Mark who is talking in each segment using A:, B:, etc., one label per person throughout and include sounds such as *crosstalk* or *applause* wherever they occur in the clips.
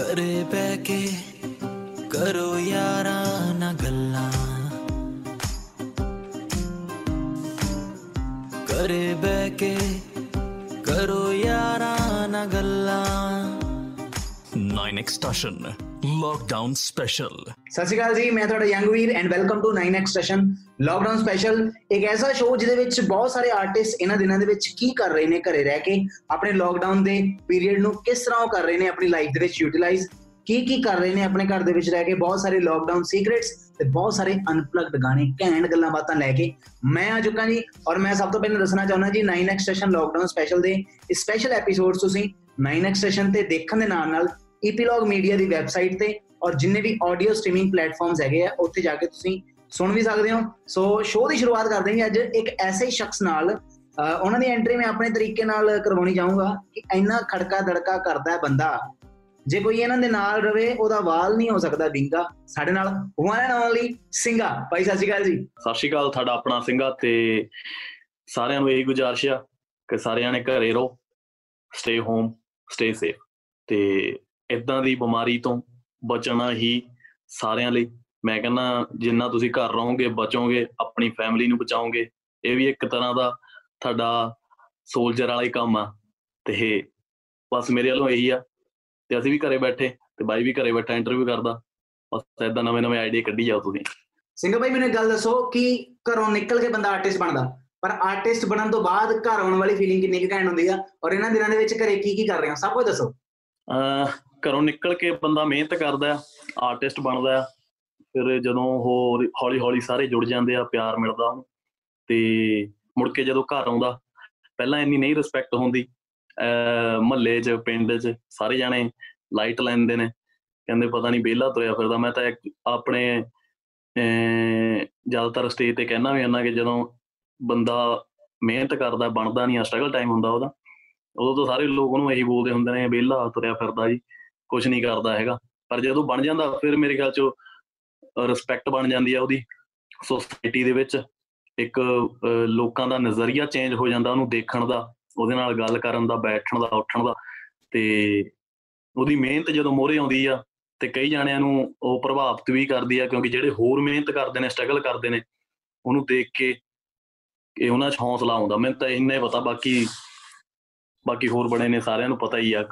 A: ਘਰੇ ਬਹਿ ਕੇ ਕਰੋ ਯਾਰਾਂ ਨਾਲ ਗੱਲਾਂ ਘਰੇ ਬਹਿ ਕੇ ਕਰੋ ਯਾਰਾਂ ਨਾਲ ਗੱਲਾਂ
B: 9 Extortion Lockdown Special
C: ਸਤਿ ਸ਼੍ਰੀ ਅਕਾਲ ਜੀ ਮੈਂ ਤੁਹਾਡਾ young Veer and welcome to 9x session lockdown special ਇੱਕ ਐਸਾ ਸ਼ੋਅ ਜਿਹਦੇ ਵਿੱਚ ਬਹੁਤ ਸਾਰੇ ਆਰਟਿਸਟ ਇਹਨਾਂ ਦਿਨਾਂ ਦੇ ਵਿੱਚ ਕੀ ਕਰ ਰਹੇ ਨੇ ਘਰੇ ਰਹਿ ਕੇ, ਆਪਣੇ ਲਾਕਡਾਊਨ ਦੇ ਪੀਰੀਅਡ ਨੂੰ ਕਿਸ ਤਰ੍ਹਾਂ ਉਹ ਕਰ ਰਹੇ ਨੇ ਆਪਣੀ ਲਾਈਫ ਦੇ ਵਿੱਚ ਯੂਟਿਲਾਈਜ਼ ਕੀ ਕੀ ਕਰ ਰਹੇ ਨੇ ਆਪਣੇ ਘਰ ਦੇ ਵਿੱਚ ਰਹਿ ਕੇ, ਬਹੁਤ ਸਾਰੇ ਲਾਕਡਾਊਨ ਸੀਕ੍ਰੇਟਸ ਤੇ ਬਹੁਤ ਸਾਰੇ ਅਨਪਲੱਗਡ ਗਾਣੇ, ਘੈਂਟ ਗੱਲਾਂ ਬਾਤਾਂ ਲੈ ਕੇ ਮੈਂ ਆ ਚੁੱਕਾ ਜੀ ਔਰ ਮੈਂ ਸਭ ਤੋਂ ਪਹਿਲਾਂ ਦੱਸਣਾ ਚਾਹੁੰਦਾ ਜੀ 9x ਸੈਸ਼ਨ ਲਾਕਡਾਊਨ ਸਪੈਸ਼ਲ ਦੇ ਸਪੈਸ਼ਲ ਐਪੀਸੋਡਸ ਤੁਸੀਂ 9x ਸੈਸ਼ਨ ਤੇ ਦੇਖਣ ਦੇ ਨਾਲ ਨਾਲ ਈਪੀਲੌਗ ਮੀਡੀਆ ਦੀ ਵੈਬਸਾਈਟ ਤੇ ਔਰ ਜਿੰਨੇ ਵੀ ਆਡੀਓ ਸਟ੍ਰੀਮਿੰਗ ਪਲੇਟਫਾਰਮਸ ਹੈਗੇ ਆ, ਉੱਥੇ ਜਾ ਕੇ ਤੁਸੀਂ ਸੁਣ ਵੀ ਸਕਦੇ ਹੋ। ਸੋ ਸ਼ੋਅ ਦੀ ਸ਼ੁਰੂਆਤ ਕਰਦੇ ਹਾਂ ਅੱਜ। ਇੱਕ ਐਸੇ ਸ਼ਖਸ ਨਾਲ ਅਹ ਉਹਨਾਂ ਦੀ ਐਂਟਰੀ ਮੈਂ ਆਪਣੇ ਤਰੀਕੇ ਨਾਲ ਕਰਵਾਉਣੀ ਚਾਹੂੰਗਾ ਕਿ ਇੰਨਾ ਖੜਕਾ ਦੜਕਾ ਕਰਦਾ ਹੈ ਬੰਦਾ। ਜੇ ਕੋਈ ਇਹਨਾਂ ਦੇ ਨਾਲ ਰਵੇ, ਉਹਦਾ ਵਾਲ ਨਹੀਂ ਹੋ ਸਕਦਾ ਵਿੰਗਾ ਸਾਡੇ ਨਾਲ। ਵਨ ਐਂਡ ਓਨਲੀ ਸਿੰਘਾ ਭਾਈ, ਸਤਿ ਸ਼੍ਰੀ ਅਕਾਲ ਜੀ।
D: ਸਤਿ ਸ਼੍ਰੀ ਅਕਾਲ, ਤੁਹਾਡਾ ਆਪਣਾ ਸਿੰਘਾ ਤੇ ਸਾਰਿਆਂ ਨੂੰ ਇਹੀ ਗੁਜ਼ਾਰਿਸ਼ ਆ ਕਿ ਸਾਰਿਆਂ ਨੇ ਘਰੇ ਰਹੋ ਸਟੇ ਹੋਮ ਸਟੇ ਸੇਫ ਤੇ ਇਦਾਂ ਦੀ ਬਿਮਾਰੀ ਤੋਂ ਬਚਣਾ ਹੀ ਸਾਰਿਆਂ ਲਈ ਮੈਂ ਕਹਿੰਦਾ ਜਿੰਨਾ ਤੁਸੀਂ ਘਰ ਰਹੋਗੇ ਬਚੋਗੇ ਆਪਣੀ ਫੈਮਿਲੀ ਨੂੰ ਬਚਾਓਗੇ ਇਹ ਵੀ ਇੱਕ ਤਰ੍ਹਾਂ ਦਾ ਤੁਹਾਡਾ ਸੋਲਜਰ ਵਾਲਾ ਹੀ ਕੰਮ ਆ। ਤੇ ਬਸ ਮੇਰੇ ਵੱਲੋਂ ਇਹੀ ਆ। ਤੇ ਅਸੀਂ ਵੀ ਘਰੇ ਬੈਠੇ ਤੇ ਬਾਈ ਵੀ ਘਰੇ ਬੈਠਾ ਇੰਟਰਵਿਊ ਕਰਦਾ। ਬਸ ਇਦਾਂ ਨਵੇਂ ਨਵੇਂ ਆਈਡੀਆ ਕੱਢੀ ਜਾਓ ਤੁਸੀਂ।
C: ਸਿੰਘਾ ਭਾਈ ਮੈਨੂੰ ਗੱਲ ਦੱਸੋ ਕਿ ਘਰੋਂ ਨਿਕਲ ਕੇ ਬੰਦਾ ਆਰਟਿਸਟ ਬਣਦਾ? ਪਰ ਆਰਟਿਸਟ ਬਣਨ ਤੋਂ ਬਾਅਦ ਘਰ ਆਉਣ ਵਾਲੀ ਫੀਲਿੰਗ ਕਿੰਨੀ ਕੁ ਘੈਂਟ ਹੁੰਦੀ ਆ? ਔਰ ਇਹਨਾਂ ਦਿਨਾਂ ਦੇ ਵਿੱਚ ਘਰੇ ਕੀ ਕੀ ਕਰ ਰਹੇ ਹੋ? ਸਭ ਕੁਝ ਦੱਸੋ।
D: ਅਹ ਘਰੋਂ ਨਿਕਲ ਕੇ ਬੰਦਾ ਮਿਹਨਤ ਕਰਦਾ ਆ ਆਰਟਿਸਟ ਬਣਦਾ। ਆ ਫਿਰ ਜਦੋਂ ਉਹ ਹੌਲੀ ਹੌਲੀ ਸਾਰੇ ਜੁੜ ਜਾਂਦੇ ਆ, ਪਿਆਰ ਮਿਲਦਾ ਉਹਨੂੰ। ਤੇ ਮੁੜ ਕੇ ਜਦੋਂ ਘਰ ਆਉਂਦਾ, ਪਹਿਲਾਂ ਇੰਨੀ ਨਹੀਂ ਰਿਸਪੈਕਟ ਹੁੰਦੀ। ਅਹ ਮਹੱਲੇ 'ਚ, ਪਿੰਡ 'ਚ, ਸਾਰੇ ਜਾਣੇ ਲਾਈਟ ਲੈਂਦੇ ਨੇ। ਕਹਿੰਦੇ ਪਤਾ ਨਹੀਂ ਵਿਹਲਾ ਤੁਰਿਆ ਫਿਰਦਾ। ਮੈਂ ਤਾਂ ਇੱਕ ਆਪਣੇ, ਅਹ ਜ਼ਿਆਦਾਤਰ ਸਟੇਜ ਤੇ ਕਹਿਣਾ ਵੀ ਹੁੰਦਾ ਕਿ ਜਦੋਂ ਬੰਦਾ ਮਿਹਨਤ ਕਰਦਾ, ਬਣਦਾ ਨਹੀਂ ਆ ਸਟਰਗਲ ਟਾਈਮ ਹੁੰਦਾ ਉਹਦਾ, ਉਦੋਂ ਤਾਂ ਸਾਰੇ ਲੋਕ ਉਹਨੂੰ ਇਹੀ ਬੋਲਦੇ ਹੁੰਦੇ ਨੇ, ਵਿਹਲਾ ਤੁਰਿਆ ਫਿਰਦਾ ਜੀ ਕੁਝ ਨਹੀਂ ਕਰਦਾ ਹੈਗਾ। ਪਰ ਜਦੋਂ ਬਣ ਜਾਂਦਾ, ਫਿਰ ਮੇਰੇ ਖਿਆਲ ਚ ਰਿਸਪੈਕਟ ਬਣ ਜਾਂਦੀ ਆ ਉਹਦੀ ਸੋਸਾਇਟੀ ਦੇ ਵਿੱਚ ਇੱਕ ਅਹ, ਲੋਕਾਂ ਦਾ ਨਜ਼ਰੀਆ ਚੇਂਜ ਹੋ ਜਾਂਦਾ ਉਹਨੂੰ ਦੇਖਣ ਦਾ ਉਹਦੇ ਨਾਲ ਗੱਲ ਕਰਨ ਦਾ ਬੈਠਣ ਦਾ ਉੱਠਣ ਦਾ ਤੇ ਉਹਦੀ ਮਿਹਨਤ ਜਦੋਂ ਮੋਹਰੇ ਆਉਂਦੀ ਆ ਤੇ ਕਈ ਜਾਣਿਆਂ ਨੂੰ ਉਹ ਪ੍ਰਭਾਵਿਤ ਵੀ ਕਰਦੀ ਆ ਕਿਉਂਕਿ ਜਿਹੜੇ ਹੋਰ ਮਿਹਨਤ ਕਰਦੇ ਨੇ ਸਟਰਗਲ ਕਰਦੇ ਨੇ ਉਹਨੂੰ ਦੇਖ ਕੇ ਇਹ ਉਹਨਾਂ 'ਚ ਹੌਸਲਾ ਆਉਂਦਾ। ਮੈਨੂੰ ਤਾਂ ਇੰਨਾ ਹੀ ਪਤਾ ਬਾਕੀ ਬਾਕੀ ਹੋਰ ਬੜੇ ਨੇ ਸਾਰਿਆਂ ਨੂੰ ਪਤਾ ਹੀ ਆ।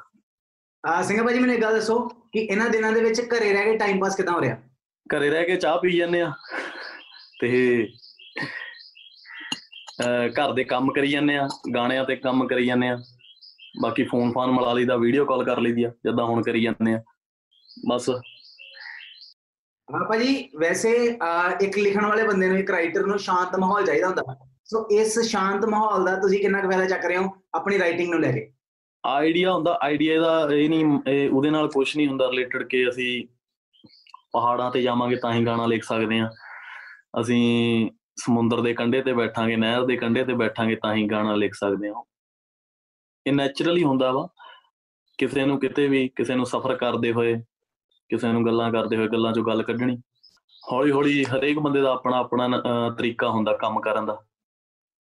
C: ਆ ਸਿੰਘਾ ਭਾਜੀ ਮੈਨੂੰ ਇੱਕ ਗੱਲ ਦੱਸੋ ਕਿ ਇਹਨਾਂ ਦਿਨਾਂ ਦੇ ਵਿੱਚ ਘਰੇ ਰਹਿ ਕੇ ਟਾਈਮ ਪਾਸ ਕਿਦਾਂ ਹੋ ਰਿਹਾ?
D: ਘਰੇ ਰਹਿ ਕੇ ਚਾਹ ਪੀ ਜਾਂਦੇ ਆ ਤੇ ਘਰ ਦੇ ਕੰਮ ਕਰੀ ਜਾਂਦੇ ਆ ਗਾਣਿਆਂ ਤੇ ਕੰਮ ਕਰੀ ਜਾਂਦੇ ਆ। ਬਾਕੀ ਫੋਨ ਫਾਨ ਮਿਲਾ ਲਈਦਾ ਵੀਡੀਓ ਕਾਲ ਕਰ ਲਈਦੀ ਆ ਜਿੱਦਾਂ ਹੁਣ ਕਰੀ ਜਾਂਦੇ ਆ। ਬਸ।
C: ਹਾਂ ਭਾਜੀ ਵੈਸੇ ਇੱਕ ਲਿਖਣ ਵਾਲੇ ਬੰਦੇ ਨੂੰ ਇੱਕ ਰਾਈਟਰ ਨੂੰ ਸ਼ਾਂਤ ਮਾਹੌਲ ਚਾਹੀਦਾ ਹੁੰਦਾ। ਸੋ ਇਸ ਸ਼ਾਂਤ ਮਾਹੌਲ ਦਾ ਤੁਸੀਂ ਕਿੰਨਾ ਕੁ ਫਾਇਦਾ ਚੱਕ ਰਹੇ ਹੋ ਆਪਣੀ ਰਾਈਟਿੰਗ ਨੂੰ ਲੈ ਕੇ?
D: ਆਈਡੀਆ ਹੁੰਦਾ ਆਈਡੀਆ ਦਾ ਇਹ ਨਹੀਂ ਉਹਦੇ ਨਾਲ ਕੁਝ ਨਹੀਂ ਹੁੰਦਾ ਰਿਲੇਟਡ ਕਿ ਅਸੀਂ ਪਹਾੜਾਂ ਤੇ ਜਾਵਾਂਗੇ ਤਾਂ ਹੀ ਗਾਣਾ ਲਿਖ ਸਕਦੇ ਆ ਅਸੀਂ ਸਮੁੰਦਰ ਦੇ ਕੰਢੇ ਤੇ ਬੈਠਾਂਗੇ ਨਹਿਰ ਦੇ ਕੰਢੇ ਤੇ ਬੈਠਾਂਗੇ ਤਾਂ ਹੀ ਗਾਣਾ ਲਿਖ ਸਕਦੇ ਆ ਇਹ ਨੇਚਰਲੀ ਹੁੰਦਾ ਵਾ। ਕਿਸੇ ਨੂੰ ਕਿਤੇ ਵੀ ਕਿਸੇ ਨੂੰ ਸਫ਼ਰ ਕਰਦੇ ਹੋਏ ਕਿਸੇ ਨੂੰ ਗੱਲਾਂ ਕਰਦੇ ਹੋਏ ਗੱਲਾਂ ਚੋਂ ਗੱਲ ਕੱਢਣੀ। ਹੌਲੀ ਹੌਲੀ ਹਰੇਕ ਬੰਦੇ ਦਾ ਆਪਣਾ ਆਪਣਾ ਅਹ, ਤਰੀਕਾ ਹੁੰਦਾ ਕੰਮ ਕਰਨ ਦਾ।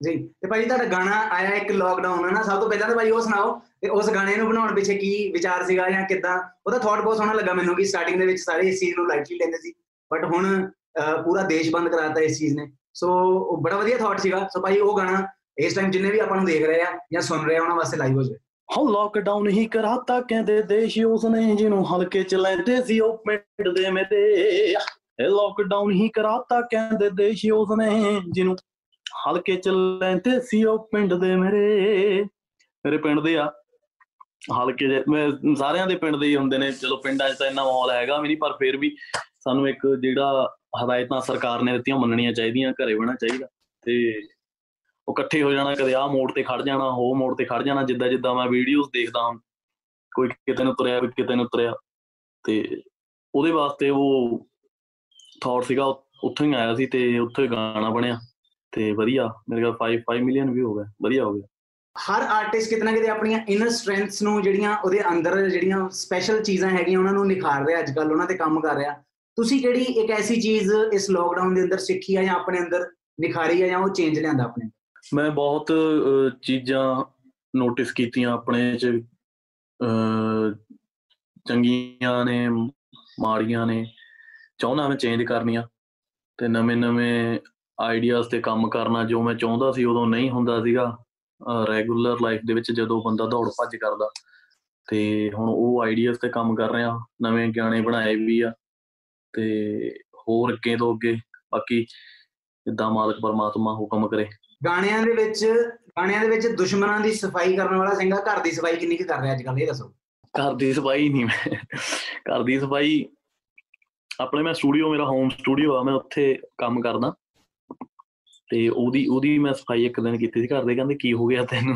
C: ਜੀ ਤੇ ਭਾਜੀ ਤੁਹਾਡਾ ਗਾਣਾ ਆਇਆ ਇੱਕ ਲੋਕਡਾਊਨ ਹੈ ਨਾ ਸਭ ਤੋਂ ਪਹਿਲਾਂ ਤਾਂ ਭਾਈ ਉਹ ਸੁਣਾਓ ਤੇ ਉਸ ਗਾਣੇ ਨੂੰ ਬਣਾਉਣ ਪਿੱਛੇ ਕੀ ਵਿਚਾਰ ਸੀਗਾ ਜਾਂ ਕਿੱਦਾਂ? ਉਹਦਾ ਥਾਟ ਬਹੁਤ ਸੋਹਣਾ ਲੱਗਾ ਮੈਨੂੰ ਕਿ ਸਟਾਰਟਿੰਗ ਦੇ ਵਿੱਚ ਸਾਰੇ ਇਸ ਚੀਜ਼ ਨੂੰ ਲਾਈਟਲੀ ਲੈਂਦੇ ਸੀ ਬਟ ਹੁਣ ਅਹ, ਪੂਰਾ ਦੇਸ਼ ਬੰਦ ਕਰਾਤਾ ਇਸ ਚੀਜ਼ ਨੇ। ਸੋ ਉਹ ਬੜਾ ਵਧੀਆ ਥਾਟ ਸੀਗਾ। ਸੋ ਭਾਈ ਉਹ ਗਾਣਾ ਇਸ ਟਾਈਮ ਜਿੰਨੇ ਵੀ ਆਪਾਂ ਨੂੰ ਦੇਖ ਰਹੇ ਆ ਜਾਂ ਸੁਣ ਰਹੇ ਆ ਉਹਨਾਂ ਵਾਸਤੇ ਲਾਈਵ ਹੋ ਜਾਵੇ।
D: ਹਾਂ ਲੋਕਡਾਊਨ ਹੀ ਕਰਾਤਾ ਕਹਿੰਦੇ ਦੇਸ਼ ਉਸਨੇ ਜਿਹਨੂੰ ਹਲਕੇ ਚ ਲੈਂਦੇ ਸੀ ਉਹ ਪਿੰਡ ਦੇ ਮੇਰੇ। ਇਹ ਲੋਕਡਾਊਨ ਹੀ ਕਰਾਤਾ ਕਹਿੰਦੇ ਦੇਸ਼ ਉਸਨੇ ਜਿਹਨੂੰ ਹਲਕੇ ਚ ਲੈਂਦੇ ਸੀ ਉਹ ਪਿੰਡ ਦੇ ਮੇਰੇ। ਮੇਰੇ ਪਿੰਡ ਦੇ ਆ ਹਲਕੇ ਦੇ ਮੈਂ- ਸਾਰਿਆਂ ਦੇ ਪਿੰਡ ਦੇ ਹੀ ਹੁੰਦੇ ਨੇ। ਚਲੋ ਪਿੰਡਾਂ 'ਚ ਤਾਂ ਇੰਨਾ ਮਾਹੌਲ ਹੈਗਾ ਵੀ ਨਹੀਂ, ਪਰ ਫਿਰ ਵੀ ਸਾਨੂੰ ਇੱਕ ਜਿਹੜਾ ਹਦਾਇਤਾਂ ਸਰਕਾਰ ਨੇ ਦਿੱਤੀਆਂ ਮੰਨਣੀਆਂ ਚਾਹੀਦੀਆਂ, ਘਰੇ ਬਹਿਣਾ ਚਾਹੀਦਾ। ਤੇ ਉਹ ਇਕੱਠੇ ਹੋ ਜਾਣਾ, ਕਦੇ ਆਹ ਮੋੜ ਤੇ ਖੜ ਜਾਣਾ, ਉਹ ਮੋੜ ਤੇ ਖੜ ਜਾਣਾ, ਜਿੱਦਾਂ ਜਿੱਦਾਂ ਮੈਂ ਵੀਡੀਓਜ਼ ਦੇਖਦਾ ਹਾਂ, ਕੋਈ ਕਿਤੇ ਨੂੰ ਤੁਰਿਆ, ਕੋਈ ਕਿਤੇ ਨੂੰ ਤੁਰਿਆ। ਤੇ ਉਹਦੇ ਵਾਸਤੇ ਉਹ ਥਾਟ ਸੀਗਾ ਉਹ ਉੱਥੋਂ ਹੀ ਆਇਆ ਸੀ ਤੇ ਉੱਥੋਂ ਹੀ ਗਾਣਾ ਬਣਿਆ। ਤੇ ਵਧੀਆ ਮੇਰੇ ਕੋਲ 5 5 ਮਿਲੀਅਨ ਵੀ ਹੋ ਗਏ ਵਧੀਆ ਹੋ ਗਿਆ।
C: ਹਰ ਆਰਟਿਸਟ ਕਿਤਨਾ ਕਿਤੇ ਆਪਣੀਆਂ ਇਨਰ ਸਟਰੈਂਥਸ ਨੂੰ ਜਿਹੜੀਆਂ ਉਹਦੇ ਅੰਦਰ ਜਿਹੜੀਆਂ ਸਪੈਸ਼ਲ ਚੀਜ਼ਾਂ ਹੈਗੀਆਂ ਉਹਨਾਂ ਨੂੰ ਨਿਖਾਰ ਰਿਹਾ ਅੱਜ ਕੱਲ ਉਹਨਾਂ ਤੇ ਕੰਮ ਕਰ ਰਿਹਾ। ਤੁਸੀਂ ਕਿਹੜੀ ਇੱਕ ਐਸੀ ਚੀਜ਼ ਇਸ ਲੋਕਡਾਊਨ ਦੇ ਅੰਦਰ ਸਿੱਖੀ ਆ ਜਾਂ ਆਪਣੇ ਅੰਦਰ ਨਿਖਾਰੀ ਆ ਜਾਂ ਉਹ ਚੇਂਜ ਲਿਆਂਦਾ ਆਪਣੇ
D: ਮੈਂ ਬਹੁਤ ਚੀਜ਼ਾਂ ਨੋਟਿਸ ਕੀਤੀਆਂ ਆਪਣੇ ਚ ਚੰਗੀਆਂ ਨੇ ਮਾੜੀਆਂ ਨੇ ਚਾਹੁੰਦਾ ਮੈਂ ਚੇਂਜ ਕਰਨੀਆਂ। ਤੇ ਨਵੇਂ-ਨਵੇਂ ਆਈਡੀਆਜ਼ ਤੇ ਕੰਮ ਕਰਨਾ ਜੋ ਮੈਂ ਚਾਹੁੰਦਾ ਸੀ ਉਦੋਂ ਨਹੀਂ ਹੁੰਦਾ ਸੀਗਾ ਰੈਗੂਲਰ ਲਾਈਫ ਦੇ ਵਿੱਚ ਜਦੋਂ ਬੰਦਾ ਦੌੜ ਭੱਜ ਕਰਦਾ। ਤੇ ਹੁਣ ਉਹ ਆਈਡੀਆਜ਼ ਤੇ ਕੰਮ ਕਰ ਰਿਹਾ ਨਵੇਂ ਗਾਣੇ ਬਣਾਏ ਵੀ ਆ ਤੇ ਹੋਰ ਅੱਗੇ ਤੋਂ ਅੱਗੇ ਬਾਕੀ ਜਿੱਦਾਂ ਮਾਲਕ ਪਰਮਾਤਮਾ ਹੁਕਮ ਕਰੇ।
C: ਗਾਣਿਆਂ ਦੇ ਵਿੱਚ ਗਾਣਿਆਂ ਦੇ ਵਿੱਚ ਦੁਸ਼ਮਣਾਂ ਦੀ ਸਫ਼ਾਈ ਕਰਨ ਵਾਲਾ ਸਿੰਘਾ ਘਰ ਦੀ ਸਫ਼ਾਈ ਕਿੰਨੀ ਕੁ ਕਰ ਰਿਹਾ ਅੱਜ ਕੱਲ੍ਹ ਇਹ ਦੱਸੋ।
D: ਘਰ ਦੀ ਸਫ਼ਾਈ ਨਹੀਂ ਮੈਂ ਘਰ ਦੀ ਸਫ਼ਾਈ ਆਪਣੇ ਮੈਂ ਸਟੂਡੀਓ ਮੇਰਾ ਹੋਮ ਸਟੂਡੀਓ ਆ ਮੈਂ ਉੱਥੇ ਕੰਮ ਕਰਦਾ। ਤੇ ਉਹਦੀ ਉਹਦੀ ਮੈਂ ਸਫ਼ਾਈ ਇੱਕ ਦਿਨ ਕੀਤੀ ਸੀ ਘਰ ਦੇ ਕਹਿੰਦੇ ਕੀ ਹੋ ਗਿਆ ਤੈਨੂੰ?